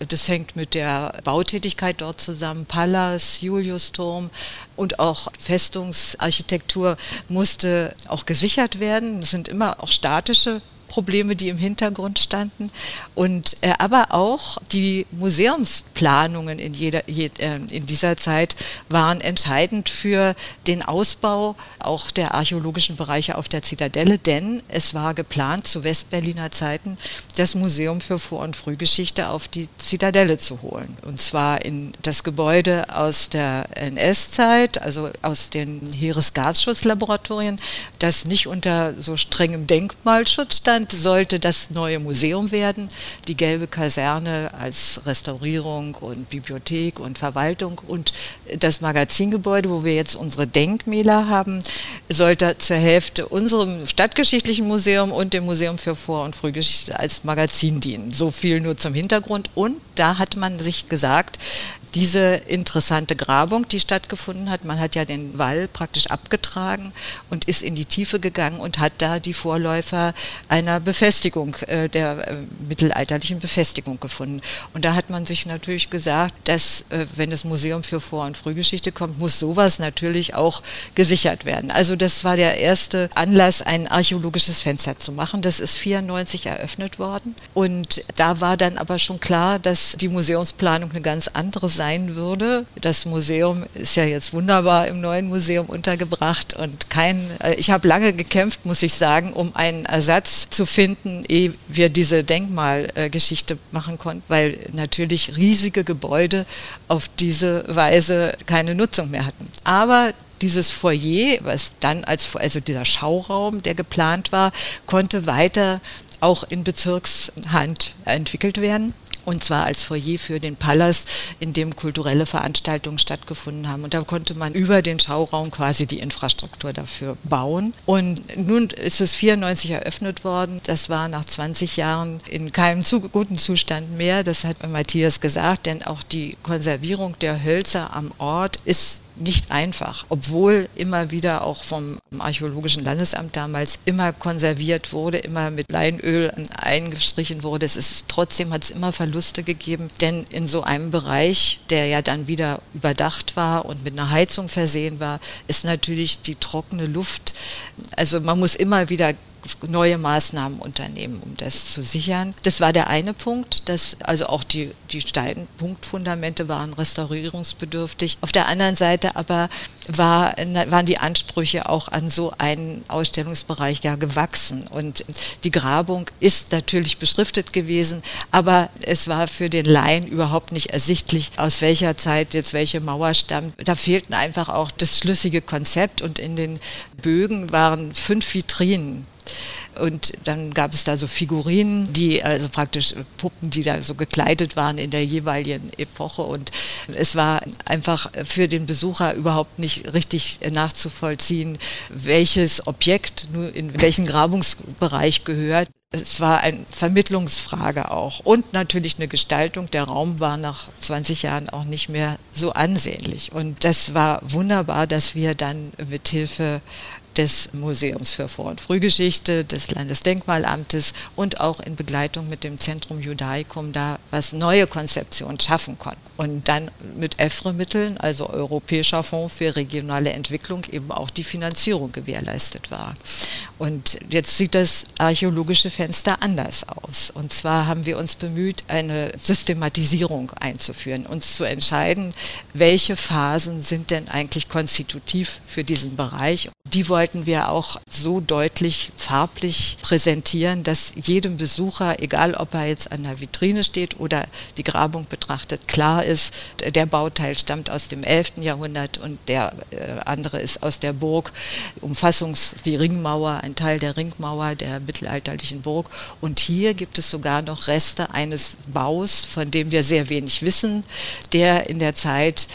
das hängt mit der Bautätigkeit dort zusammen. Palas, Juliusturm und auch Festungsarchitektur musste auch gesichert werden. Es sind immer auch statische Probleme, die im Hintergrund standen. Und äh, aber auch die Museumsplanungen in, jeder, je, äh, in dieser Zeit waren entscheidend für den Ausbau auch der archäologischen Bereiche auf der Zitadelle, denn es war geplant zu Westberliner Zeiten das Museum für Vor- und Frühgeschichte auf die Zitadelle zu holen. Und zwar in das Gebäude aus der NS-Zeit, also aus den Heeresgasschutzlaboratorien, das nicht unter so strengem Denkmalschutz stand, Deutschland sollte das neue Museum werden. Die gelbe Kaserne als Restaurierung und Bibliothek und Verwaltung und das Magazingebäude, wo wir jetzt unsere Denkmäler haben, sollte zur Hälfte unserem stadtgeschichtlichen Museum und dem Museum für Vor- und Frühgeschichte als Magazin dienen. So viel nur zum Hintergrund. Und da hat man sich gesagt, diese interessante Grabung, die stattgefunden hat. Man hat ja den Wall praktisch abgetragen und ist in die Tiefe gegangen und hat da die Vorläufer einer Befestigung, äh, der äh, mittelalterlichen Befestigung gefunden. Und da hat man sich natürlich gesagt, dass äh, wenn das Museum für Vor- und Frühgeschichte kommt, muss sowas natürlich auch gesichert werden. Also das war der erste Anlass, ein archäologisches Fenster zu machen. Das ist 94 eröffnet worden. Und da war dann aber schon klar, dass die Museumsplanung eine ganz andere sein würde. Das Museum ist ja jetzt wunderbar im neuen Museum untergebracht und kein, äh, ich habe lange gekämpft, muss ich sagen, um einen Ersatz zu finden, ehe wir diese Denkmalgeschichte machen konnten, weil natürlich riesige Gebäude auf diese Weise keine Nutzung mehr hatten. Aber dieses Foyer, was dann als, also dieser Schauraum, der geplant war, konnte weiter auch in Bezirkshand entwickelt werden und zwar als Foyer für den Palast, in dem kulturelle Veranstaltungen stattgefunden haben. Und da konnte man über den Schauraum quasi die Infrastruktur dafür bauen. Und nun ist es 94 eröffnet worden. Das war nach 20 Jahren in keinem zu guten Zustand mehr. Das hat Matthias gesagt, denn auch die Konservierung der Hölzer am Ort ist nicht einfach, obwohl immer wieder auch vom Archäologischen Landesamt damals immer konserviert wurde, immer mit Leinöl eingestrichen wurde. Es ist trotzdem hat es immer Verluste gegeben, denn in so einem Bereich, der ja dann wieder überdacht war und mit einer Heizung versehen war, ist natürlich die trockene Luft. Also man muss immer wieder neue Maßnahmen unternehmen, um das zu sichern. Das war der eine Punkt, dass also auch die, die Steinpunktfundamente waren restaurierungsbedürftig. Auf der anderen Seite aber war, waren die Ansprüche auch an so einen Ausstellungsbereich ja gewachsen. Und die Grabung ist natürlich beschriftet gewesen, aber es war für den Laien überhaupt nicht ersichtlich, aus welcher Zeit jetzt welche Mauer stammt. Da fehlten einfach auch das schlüssige Konzept und in den Bögen waren fünf Vitrinen und dann gab es da so Figurinen, die also praktisch Puppen, die da so gekleidet waren in der jeweiligen Epoche. Und es war einfach für den Besucher überhaupt nicht richtig nachzuvollziehen, welches Objekt nur in welchen Grabungsbereich gehört. Es war eine Vermittlungsfrage auch und natürlich eine Gestaltung. Der Raum war nach 20 Jahren auch nicht mehr so ansehnlich. Und das war wunderbar, dass wir dann mit Hilfe des Museums für Vor- und Frühgeschichte, des Landesdenkmalamtes und auch in Begleitung mit dem Zentrum Judaicum da was neue Konzeptionen schaffen konnten. Und dann mit EFRE-Mitteln, also Europäischer Fonds für regionale Entwicklung, eben auch die Finanzierung gewährleistet war. Und jetzt sieht das archäologische Fenster anders aus. Und zwar haben wir uns bemüht, eine Systematisierung einzuführen, uns zu entscheiden, welche Phasen sind denn eigentlich konstitutiv für diesen Bereich. Die wollen wollten wir auch so deutlich farblich präsentieren, dass jedem Besucher, egal ob er jetzt an der Vitrine steht oder die Grabung betrachtet, klar ist, der Bauteil stammt aus dem 11. Jahrhundert und der äh, andere ist aus der Burg, Umfassungs, die Ringmauer, ein Teil der Ringmauer der mittelalterlichen Burg. Und hier gibt es sogar noch Reste eines Baus, von dem wir sehr wenig wissen, der in der Zeit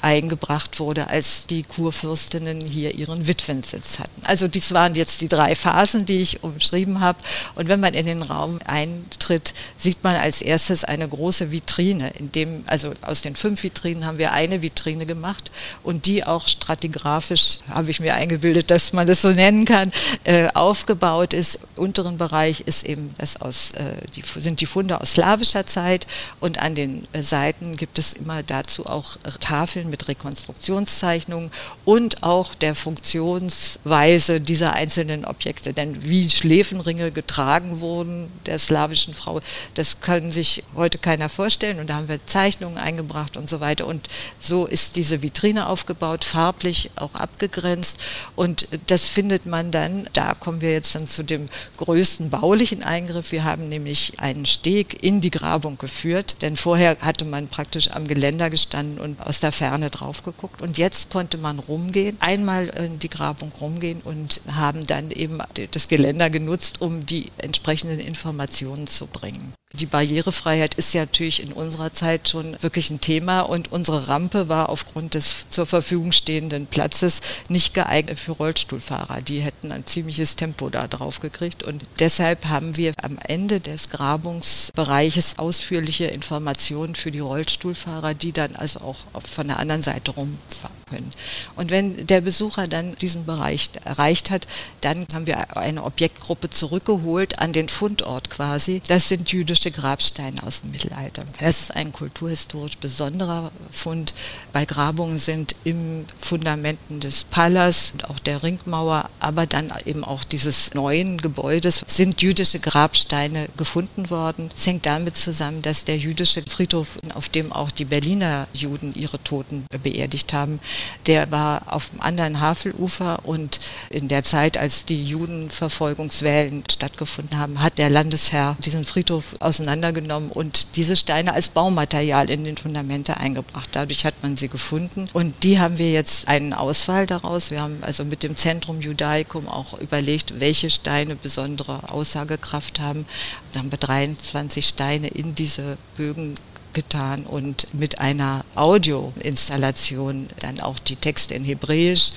eingebracht wurde, als die Kurfürstinnen hier ihren Witwensitz hatten. Also dies waren jetzt die drei Phasen, die ich umschrieben habe. Und wenn man in den Raum eintritt, sieht man als erstes eine große Vitrine, in dem, also aus den fünf Vitrinen haben wir eine Vitrine gemacht und die auch stratigraphisch, habe ich mir eingebildet, dass man das so nennen kann, äh, aufgebaut ist. Im unteren Bereich ist eben das aus, äh, die, sind die Funde aus slawischer Zeit und an den äh, Seiten gibt es immer dazu auch Tafeln mit Rekonstruktionszeichnungen und auch der Funktions Weise dieser einzelnen Objekte. Denn wie Schläfenringe getragen wurden der slawischen Frau, das kann sich heute keiner vorstellen. Und da haben wir Zeichnungen eingebracht und so weiter. Und so ist diese Vitrine aufgebaut, farblich auch abgegrenzt. Und das findet man dann, da kommen wir jetzt dann zu dem größten baulichen Eingriff. Wir haben nämlich einen Steg in die Grabung geführt, denn vorher hatte man praktisch am Geländer gestanden und aus der Ferne drauf geguckt. Und jetzt konnte man rumgehen, einmal in die Grabung Kreuzung rumgehen und haben dann eben das Geländer genutzt, um die entsprechenden Informationen zu bringen. Die Barrierefreiheit ist ja natürlich in unserer Zeit schon wirklich ein Thema und unsere Rampe war aufgrund des zur Verfügung stehenden Platzes nicht geeignet für Rollstuhlfahrer. Die hätten ein ziemliches Tempo da drauf gekriegt und deshalb haben wir am Ende des Grabungsbereiches ausführliche Informationen für die Rollstuhlfahrer, die dann also auch von der anderen Seite rumfahren können. Und wenn der Besucher dann diesen Bereich erreicht hat, dann haben wir eine Objektgruppe zurückgeholt an den Fundort quasi. Das sind jüdische Grabsteine aus dem Mittelalter. Das ist ein kulturhistorisch besonderer Fund, weil Grabungen sind im Fundamenten des Palas und auch der Ringmauer, aber dann eben auch dieses neuen Gebäudes sind jüdische Grabsteine gefunden worden. Es hängt damit zusammen, dass der jüdische Friedhof, auf dem auch die Berliner Juden ihre Toten beerdigt haben, der war auf dem anderen Havelufer und in der Zeit, als die Judenverfolgungswellen stattgefunden haben, hat der Landesherr diesen Friedhof auseinandergenommen und diese Steine als Baumaterial in den Fundamente eingebracht. Dadurch hat man sie gefunden und die haben wir jetzt einen Auswahl daraus. Wir haben also mit dem Zentrum Judaicum auch überlegt, welche Steine besondere Aussagekraft haben. Da haben wir 23 Steine in diese Bögen getan und mit einer Audioinstallation dann auch die Texte in Hebräisch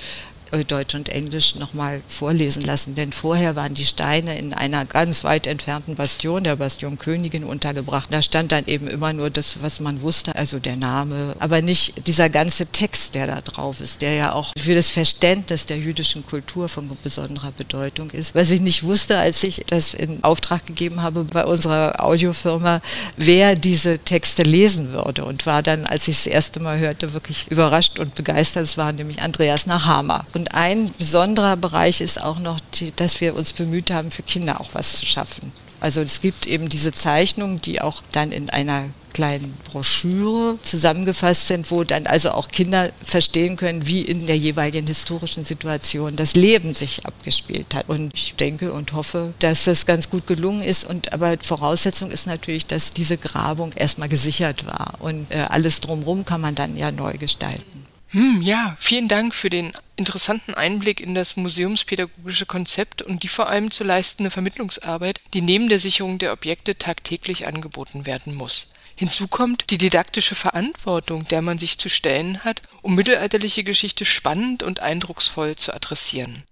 Deutsch und Englisch nochmal vorlesen lassen. Denn vorher waren die Steine in einer ganz weit entfernten Bastion, der Bastion Königin, untergebracht. Da stand dann eben immer nur das, was man wusste, also der Name, aber nicht dieser ganze Text, der da drauf ist, der ja auch für das Verständnis der jüdischen Kultur von besonderer Bedeutung ist. Was ich nicht wusste, als ich das in Auftrag gegeben habe bei unserer Audiofirma, wer diese Texte lesen würde und war dann, als ich das erste Mal hörte, wirklich überrascht und begeistert. Es war nämlich Andreas Nachama. Und ein besonderer Bereich ist auch noch, die, dass wir uns bemüht haben, für Kinder auch was zu schaffen. Also es gibt eben diese Zeichnungen, die auch dann in einer kleinen Broschüre zusammengefasst sind, wo dann also auch Kinder verstehen können, wie in der jeweiligen historischen Situation das Leben sich abgespielt hat. Und ich denke und hoffe, dass das ganz gut gelungen ist. Und aber Voraussetzung ist natürlich, dass diese Grabung erstmal gesichert war. Und äh, alles drumherum kann man dann ja neu gestalten. Hm, ja, vielen Dank für den interessanten Einblick in das museumspädagogische Konzept und die vor allem zu leistende Vermittlungsarbeit, die neben der Sicherung der Objekte tagtäglich angeboten werden muss. Hinzu kommt die didaktische Verantwortung, der man sich zu stellen hat, um mittelalterliche Geschichte spannend und eindrucksvoll zu adressieren.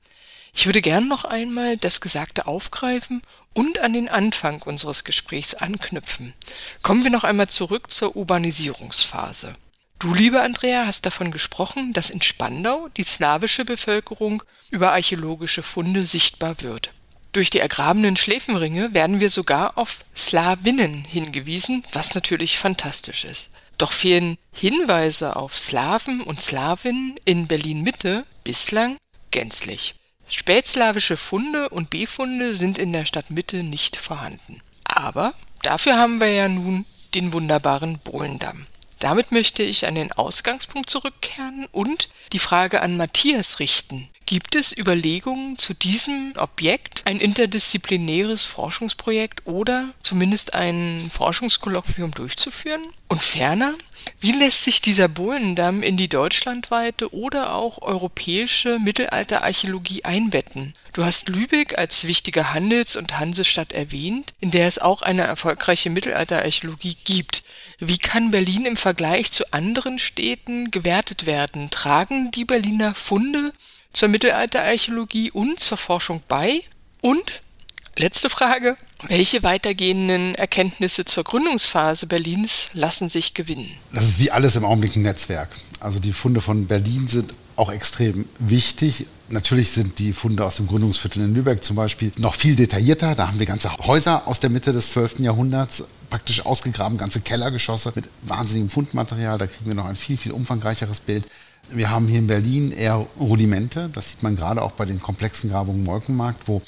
Ich würde gern noch einmal das Gesagte aufgreifen und an den Anfang unseres Gesprächs anknüpfen. Kommen wir noch einmal zurück zur Urbanisierungsphase. Du, liebe Andrea, hast davon gesprochen, dass in Spandau die slawische Bevölkerung über archäologische Funde sichtbar wird. Durch die ergrabenen Schläfenringe werden wir sogar auf Slawinnen hingewiesen, was natürlich fantastisch ist. Doch fehlen Hinweise auf Slawen und Slawinnen in Berlin Mitte bislang gänzlich. Spätslawische Funde und Befunde sind in der Stadtmitte nicht vorhanden. Aber dafür haben wir ja nun den wunderbaren Bohlendamm. Damit möchte ich an den Ausgangspunkt zurückkehren und die Frage an Matthias richten. Gibt es Überlegungen zu diesem Objekt, ein interdisziplinäres Forschungsprojekt oder zumindest ein Forschungskolloquium durchzuführen? Und ferner, wie lässt sich dieser Bohlendamm in die deutschlandweite oder auch europäische Mittelalterarchäologie einbetten? Du hast Lübeck als wichtige Handels- und Hansestadt erwähnt, in der es auch eine erfolgreiche Mittelalterarchäologie gibt. Wie kann Berlin im Vergleich zu anderen Städten gewertet werden? Tragen die Berliner Funde zur Mittelalterarchäologie und zur Forschung bei? Und letzte Frage, welche weitergehenden Erkenntnisse zur Gründungsphase Berlins lassen sich gewinnen? Das ist wie alles im Augenblick ein Netzwerk. Also die Funde von Berlin sind auch extrem wichtig. Natürlich sind die Funde aus dem Gründungsviertel in Lübeck zum Beispiel noch viel detaillierter. Da haben wir ganze Häuser aus der Mitte des 12. Jahrhunderts praktisch ausgegraben, ganze Kellergeschosse mit wahnsinnigem Fundmaterial. Da kriegen wir noch ein viel, viel umfangreicheres Bild. Wir haben hier in Berlin eher Rudimente. Das sieht man gerade auch bei den komplexen Grabungen Molkenmarkt, wo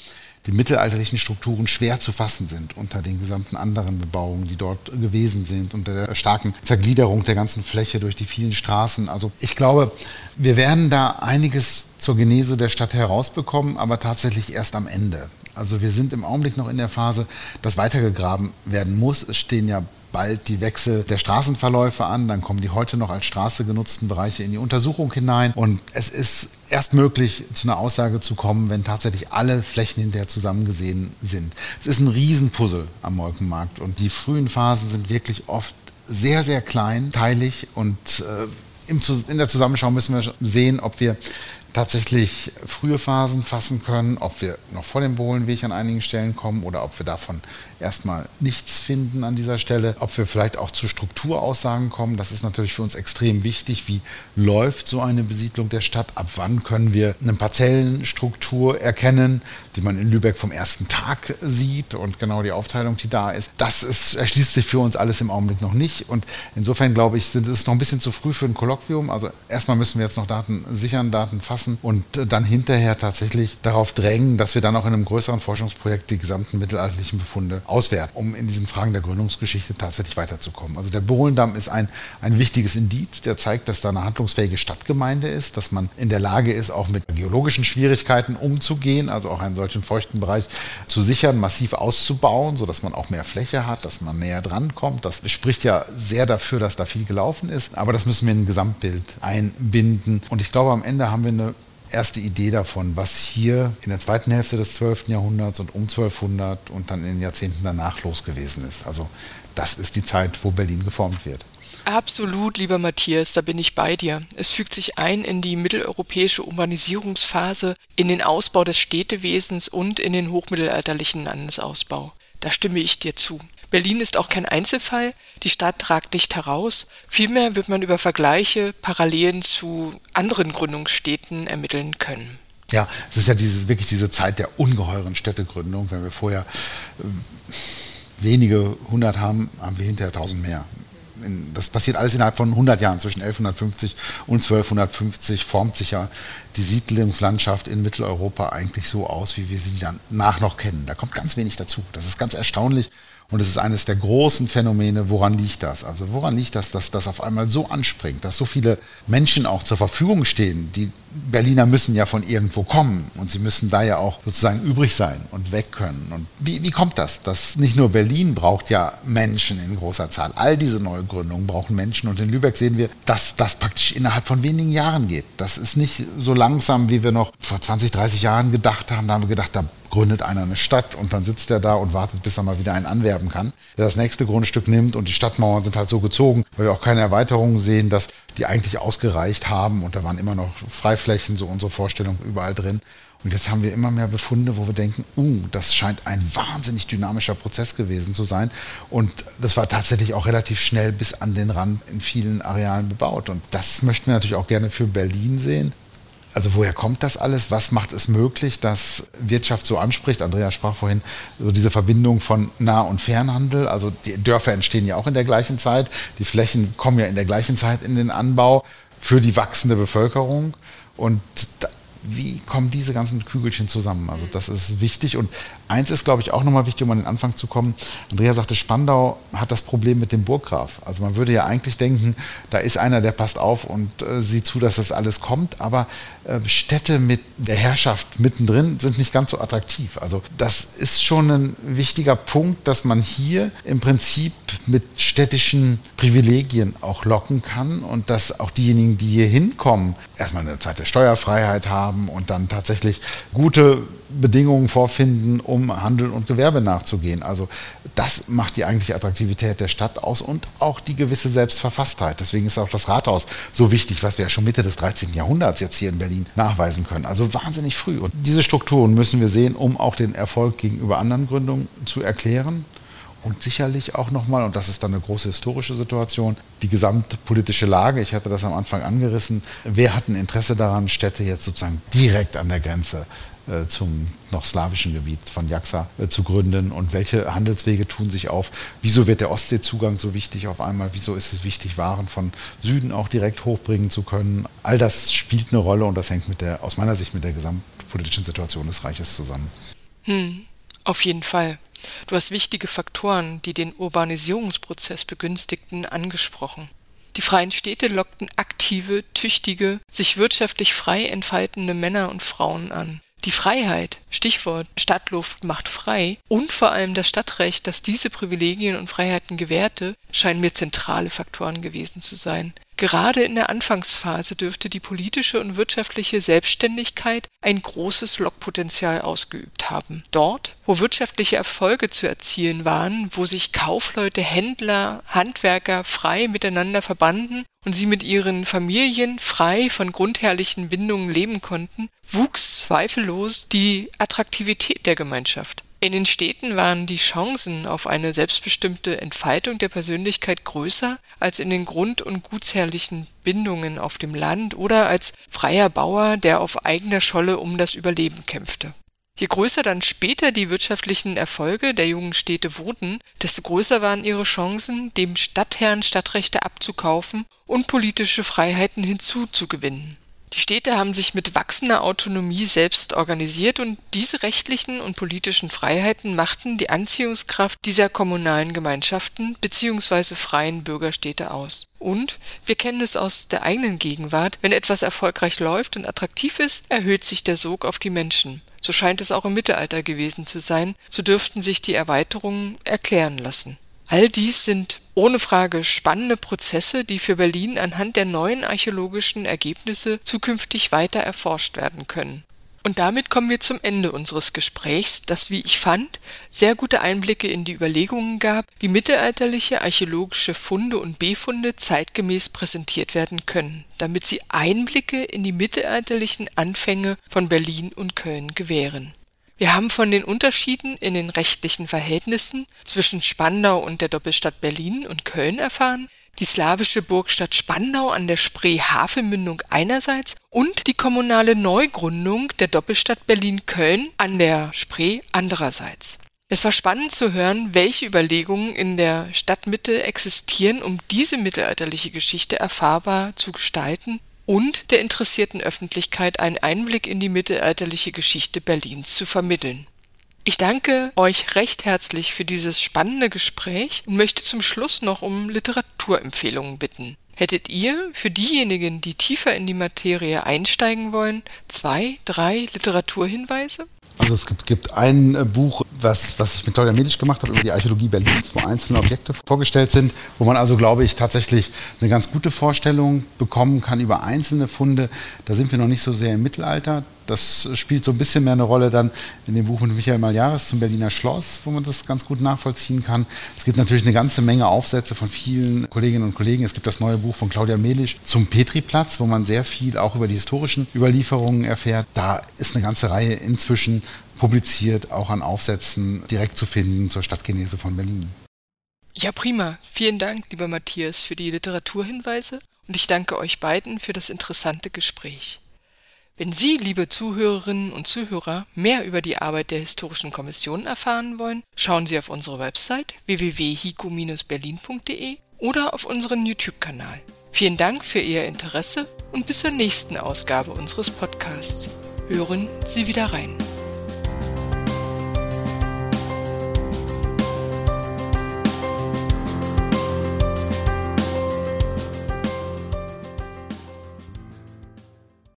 die mittelalterlichen Strukturen schwer zu fassen sind unter den gesamten anderen Bebauungen, die dort gewesen sind, unter der starken Zergliederung der ganzen Fläche durch die vielen Straßen. Also ich glaube, wir werden da einiges zur Genese der Stadt herausbekommen, aber tatsächlich erst am Ende. Also wir sind im Augenblick noch in der Phase, dass weitergegraben werden muss. Es stehen ja bald die Wechsel der Straßenverläufe an, dann kommen die heute noch als Straße genutzten Bereiche in die Untersuchung hinein. Und es ist erst möglich, zu einer Aussage zu kommen, wenn tatsächlich alle Flächen hinterher zusammengesehen sind. Es ist ein Riesenpuzzle am Molkenmarkt. Und die frühen Phasen sind wirklich oft sehr, sehr kleinteilig. Und äh, in der Zusammenschau müssen wir sehen, ob wir tatsächlich frühe Phasen fassen können, ob wir noch vor dem Bohlenweg an einigen Stellen kommen oder ob wir davon erstmal nichts finden an dieser Stelle, ob wir vielleicht auch zu Strukturaussagen kommen. Das ist natürlich für uns extrem wichtig. Wie läuft so eine Besiedlung der Stadt? Ab wann können wir eine Parzellenstruktur erkennen, die man in Lübeck vom ersten Tag sieht und genau die Aufteilung, die da ist? Das ist, erschließt sich für uns alles im Augenblick noch nicht. Und insofern glaube ich, sind es noch ein bisschen zu früh für ein Kolloquium. Also erstmal müssen wir jetzt noch Daten sichern, Daten fassen lassen und dann hinterher tatsächlich darauf drängen, dass wir dann auch in einem größeren Forschungsprojekt die gesamten mittelalterlichen Befunde auswerten, um in diesen Fragen der Gründungsgeschichte tatsächlich weiterzukommen. Also der Bohlendamm ist ein, ein wichtiges Indiz, der zeigt, dass da eine handlungsfähige Stadtgemeinde ist, dass man in der Lage ist, auch mit geologischen Schwierigkeiten umzugehen, also auch einen solchen feuchten Bereich zu sichern, massiv auszubauen, sodass man auch mehr Fläche hat, dass man näher dran kommt. Das spricht ja sehr dafür, dass da viel gelaufen ist, aber das müssen wir in ein Gesamtbild einbinden. Und ich glaube, am Ende haben wir eine erste Idee davon, was hier in der zweiten Hälfte des 12. Jahrhunderts und um 1200 und dann in den Jahrzehnten danach los gewesen ist. Also das ist die Zeit, wo Berlin geformt wird. Absolut, lieber Matthias, da bin ich bei dir. Es fügt sich ein in die mitteleuropäische Urbanisierungsphase, in den Ausbau des Städtewesens und in den hochmittelalterlichen Landesausbau. Da stimme ich dir zu. Berlin ist auch kein Einzelfall, die Stadt ragt nicht heraus, vielmehr wird man über Vergleiche, Parallelen zu anderen Gründungsstädten ermitteln können. Ja, es ist ja diese, wirklich diese Zeit der ungeheuren Städtegründung. Wenn wir vorher äh, wenige hundert haben, haben wir hinterher tausend mehr. Das passiert alles innerhalb von 100 Jahren. Zwischen 1150 und 1250 formt sich ja die Siedlungslandschaft in Mitteleuropa eigentlich so aus, wie wir sie danach noch kennen. Da kommt ganz wenig dazu. Das ist ganz erstaunlich. Und es ist eines der großen Phänomene, woran liegt das? Also woran liegt das, dass das auf einmal so anspringt, dass so viele Menschen auch zur Verfügung stehen? Die Berliner müssen ja von irgendwo kommen und sie müssen da ja auch sozusagen übrig sein und weg können. Und wie, wie kommt das? Dass nicht nur Berlin braucht ja Menschen in großer Zahl. All diese Neugründungen brauchen Menschen. Und in Lübeck sehen wir, dass das praktisch innerhalb von wenigen Jahren geht. Das ist nicht so langsam, wie wir noch vor 20, 30 Jahren gedacht haben. Da haben wir gedacht, da gründet einer eine Stadt und dann sitzt er da und wartet, bis er mal wieder einen anwerben kann, der das nächste Grundstück nimmt und die Stadtmauern sind halt so gezogen, weil wir auch keine Erweiterungen sehen, dass die eigentlich ausgereicht haben und da waren immer noch Freiflächen, so unsere Vorstellung überall drin. Und jetzt haben wir immer mehr Befunde, wo wir denken, uh, das scheint ein wahnsinnig dynamischer Prozess gewesen zu sein. Und das war tatsächlich auch relativ schnell bis an den Rand in vielen Arealen bebaut. Und das möchten wir natürlich auch gerne für Berlin sehen. Also woher kommt das alles? Was macht es möglich, dass Wirtschaft so anspricht? Andrea sprach vorhin so diese Verbindung von Nah- und Fernhandel. Also die Dörfer entstehen ja auch in der gleichen Zeit. Die Flächen kommen ja in der gleichen Zeit in den Anbau für die wachsende Bevölkerung. Und wie kommen diese ganzen Kügelchen zusammen? Also das ist wichtig. Und eins ist, glaube ich, auch nochmal wichtig, um an den Anfang zu kommen. Andrea sagte, Spandau hat das Problem mit dem Burggraf. Also man würde ja eigentlich denken, da ist einer, der passt auf und äh, sieht zu, dass das alles kommt. Aber äh, Städte mit der Herrschaft mittendrin sind nicht ganz so attraktiv. Also das ist schon ein wichtiger Punkt, dass man hier im Prinzip mit städtischen Privilegien auch locken kann und dass auch diejenigen, die hier hinkommen, erstmal eine Zeit der Steuerfreiheit haben und dann tatsächlich gute Bedingungen vorfinden, um Handel und Gewerbe nachzugehen. Also das macht die eigentliche Attraktivität der Stadt aus und auch die gewisse Selbstverfasstheit. Deswegen ist auch das Rathaus so wichtig, was wir ja schon Mitte des 13. Jahrhunderts jetzt hier in Berlin nachweisen können. Also wahnsinnig früh. Und diese Strukturen müssen wir sehen, um auch den Erfolg gegenüber anderen Gründungen zu erklären. Und sicherlich auch nochmal, und das ist dann eine große historische Situation, die gesamtpolitische Lage. Ich hatte das am Anfang angerissen. Wer hat ein Interesse daran, Städte jetzt sozusagen direkt an der Grenze äh, zum noch slawischen Gebiet von Jaxa äh, zu gründen und welche Handelswege tun sich auf? Wieso wird der Ostseezugang so wichtig auf einmal? Wieso ist es wichtig, Waren von Süden auch direkt hochbringen zu können? All das spielt eine Rolle und das hängt mit der, aus meiner Sicht mit der gesamtpolitischen Situation des Reiches zusammen. Hm, auf jeden Fall. Du hast wichtige Faktoren, die den Urbanisierungsprozess begünstigten, angesprochen. Die freien Städte lockten aktive, tüchtige, sich wirtschaftlich frei entfaltende Männer und Frauen an. Die Freiheit, Stichwort Stadtluft macht frei, und vor allem das Stadtrecht, das diese Privilegien und Freiheiten gewährte, scheinen mir zentrale Faktoren gewesen zu sein. Gerade in der Anfangsphase dürfte die politische und wirtschaftliche Selbstständigkeit ein großes Lockpotenzial ausgeübt haben. Dort, wo wirtschaftliche Erfolge zu erzielen waren, wo sich Kaufleute, Händler, Handwerker frei miteinander verbanden und sie mit ihren Familien frei von grundherrlichen Bindungen leben konnten, wuchs zweifellos die Attraktivität der Gemeinschaft. In den Städten waren die Chancen auf eine selbstbestimmte Entfaltung der Persönlichkeit größer als in den grund- und gutsherrlichen Bindungen auf dem Land oder als freier Bauer, der auf eigener Scholle um das Überleben kämpfte. Je größer dann später die wirtschaftlichen Erfolge der jungen Städte wurden, desto größer waren ihre Chancen, dem Stadtherrn Stadtrechte abzukaufen und politische Freiheiten hinzuzugewinnen. Die Städte haben sich mit wachsender Autonomie selbst organisiert und diese rechtlichen und politischen Freiheiten machten die Anziehungskraft dieser kommunalen Gemeinschaften bzw. freien Bürgerstädte aus. Und wir kennen es aus der eigenen Gegenwart, wenn etwas erfolgreich läuft und attraktiv ist, erhöht sich der Sog auf die Menschen. So scheint es auch im Mittelalter gewesen zu sein, so dürften sich die Erweiterungen erklären lassen. All dies sind ohne Frage spannende Prozesse, die für Berlin anhand der neuen archäologischen Ergebnisse zukünftig weiter erforscht werden können. Und damit kommen wir zum Ende unseres Gesprächs, das, wie ich fand, sehr gute Einblicke in die Überlegungen gab, wie mittelalterliche archäologische Funde und Befunde zeitgemäß präsentiert werden können, damit sie Einblicke in die mittelalterlichen Anfänge von Berlin und Köln gewähren. Wir haben von den Unterschieden in den rechtlichen Verhältnissen zwischen Spandau und der Doppelstadt Berlin und Köln erfahren, die slawische Burgstadt Spandau an der Spree-Havel-Mündung einerseits und die kommunale Neugründung der Doppelstadt Berlin-Köln an der Spree andererseits. Es war spannend zu hören, welche Überlegungen in der Stadtmitte existieren, um diese mittelalterliche Geschichte erfahrbar zu gestalten und der interessierten Öffentlichkeit einen Einblick in die mittelalterliche Geschichte Berlins zu vermitteln. Ich danke euch recht herzlich für dieses spannende Gespräch und möchte zum Schluss noch um Literaturempfehlungen bitten. Hättet ihr für diejenigen, die tiefer in die Materie einsteigen wollen, zwei, drei Literaturhinweise? Also es gibt, gibt ein äh, Buch, was, was ich mit Claudia Medisch gemacht habe über die Archäologie Berlins, wo einzelne Objekte vorgestellt sind, wo man also, glaube ich, tatsächlich eine ganz gute Vorstellung bekommen kann über einzelne Funde. Da sind wir noch nicht so sehr im Mittelalter. Das spielt so ein bisschen mehr eine Rolle dann in dem Buch mit Michael Maljares zum Berliner Schloss, wo man das ganz gut nachvollziehen kann. Es gibt natürlich eine ganze Menge Aufsätze von vielen Kolleginnen und Kollegen. Es gibt das neue Buch von Claudia Melisch zum Petriplatz, wo man sehr viel auch über die historischen Überlieferungen erfährt. Da ist eine ganze Reihe inzwischen publiziert, auch an Aufsätzen direkt zu finden zur Stadtgenese von Berlin. Ja, prima. Vielen Dank, lieber Matthias, für die Literaturhinweise und ich danke euch beiden für das interessante Gespräch. Wenn Sie, liebe Zuhörerinnen und Zuhörer, mehr über die Arbeit der Historischen Kommission erfahren wollen, schauen Sie auf unsere Website www.hico-berlin.de oder auf unseren YouTube-Kanal. Vielen Dank für Ihr Interesse und bis zur nächsten Ausgabe unseres Podcasts. Hören Sie wieder rein.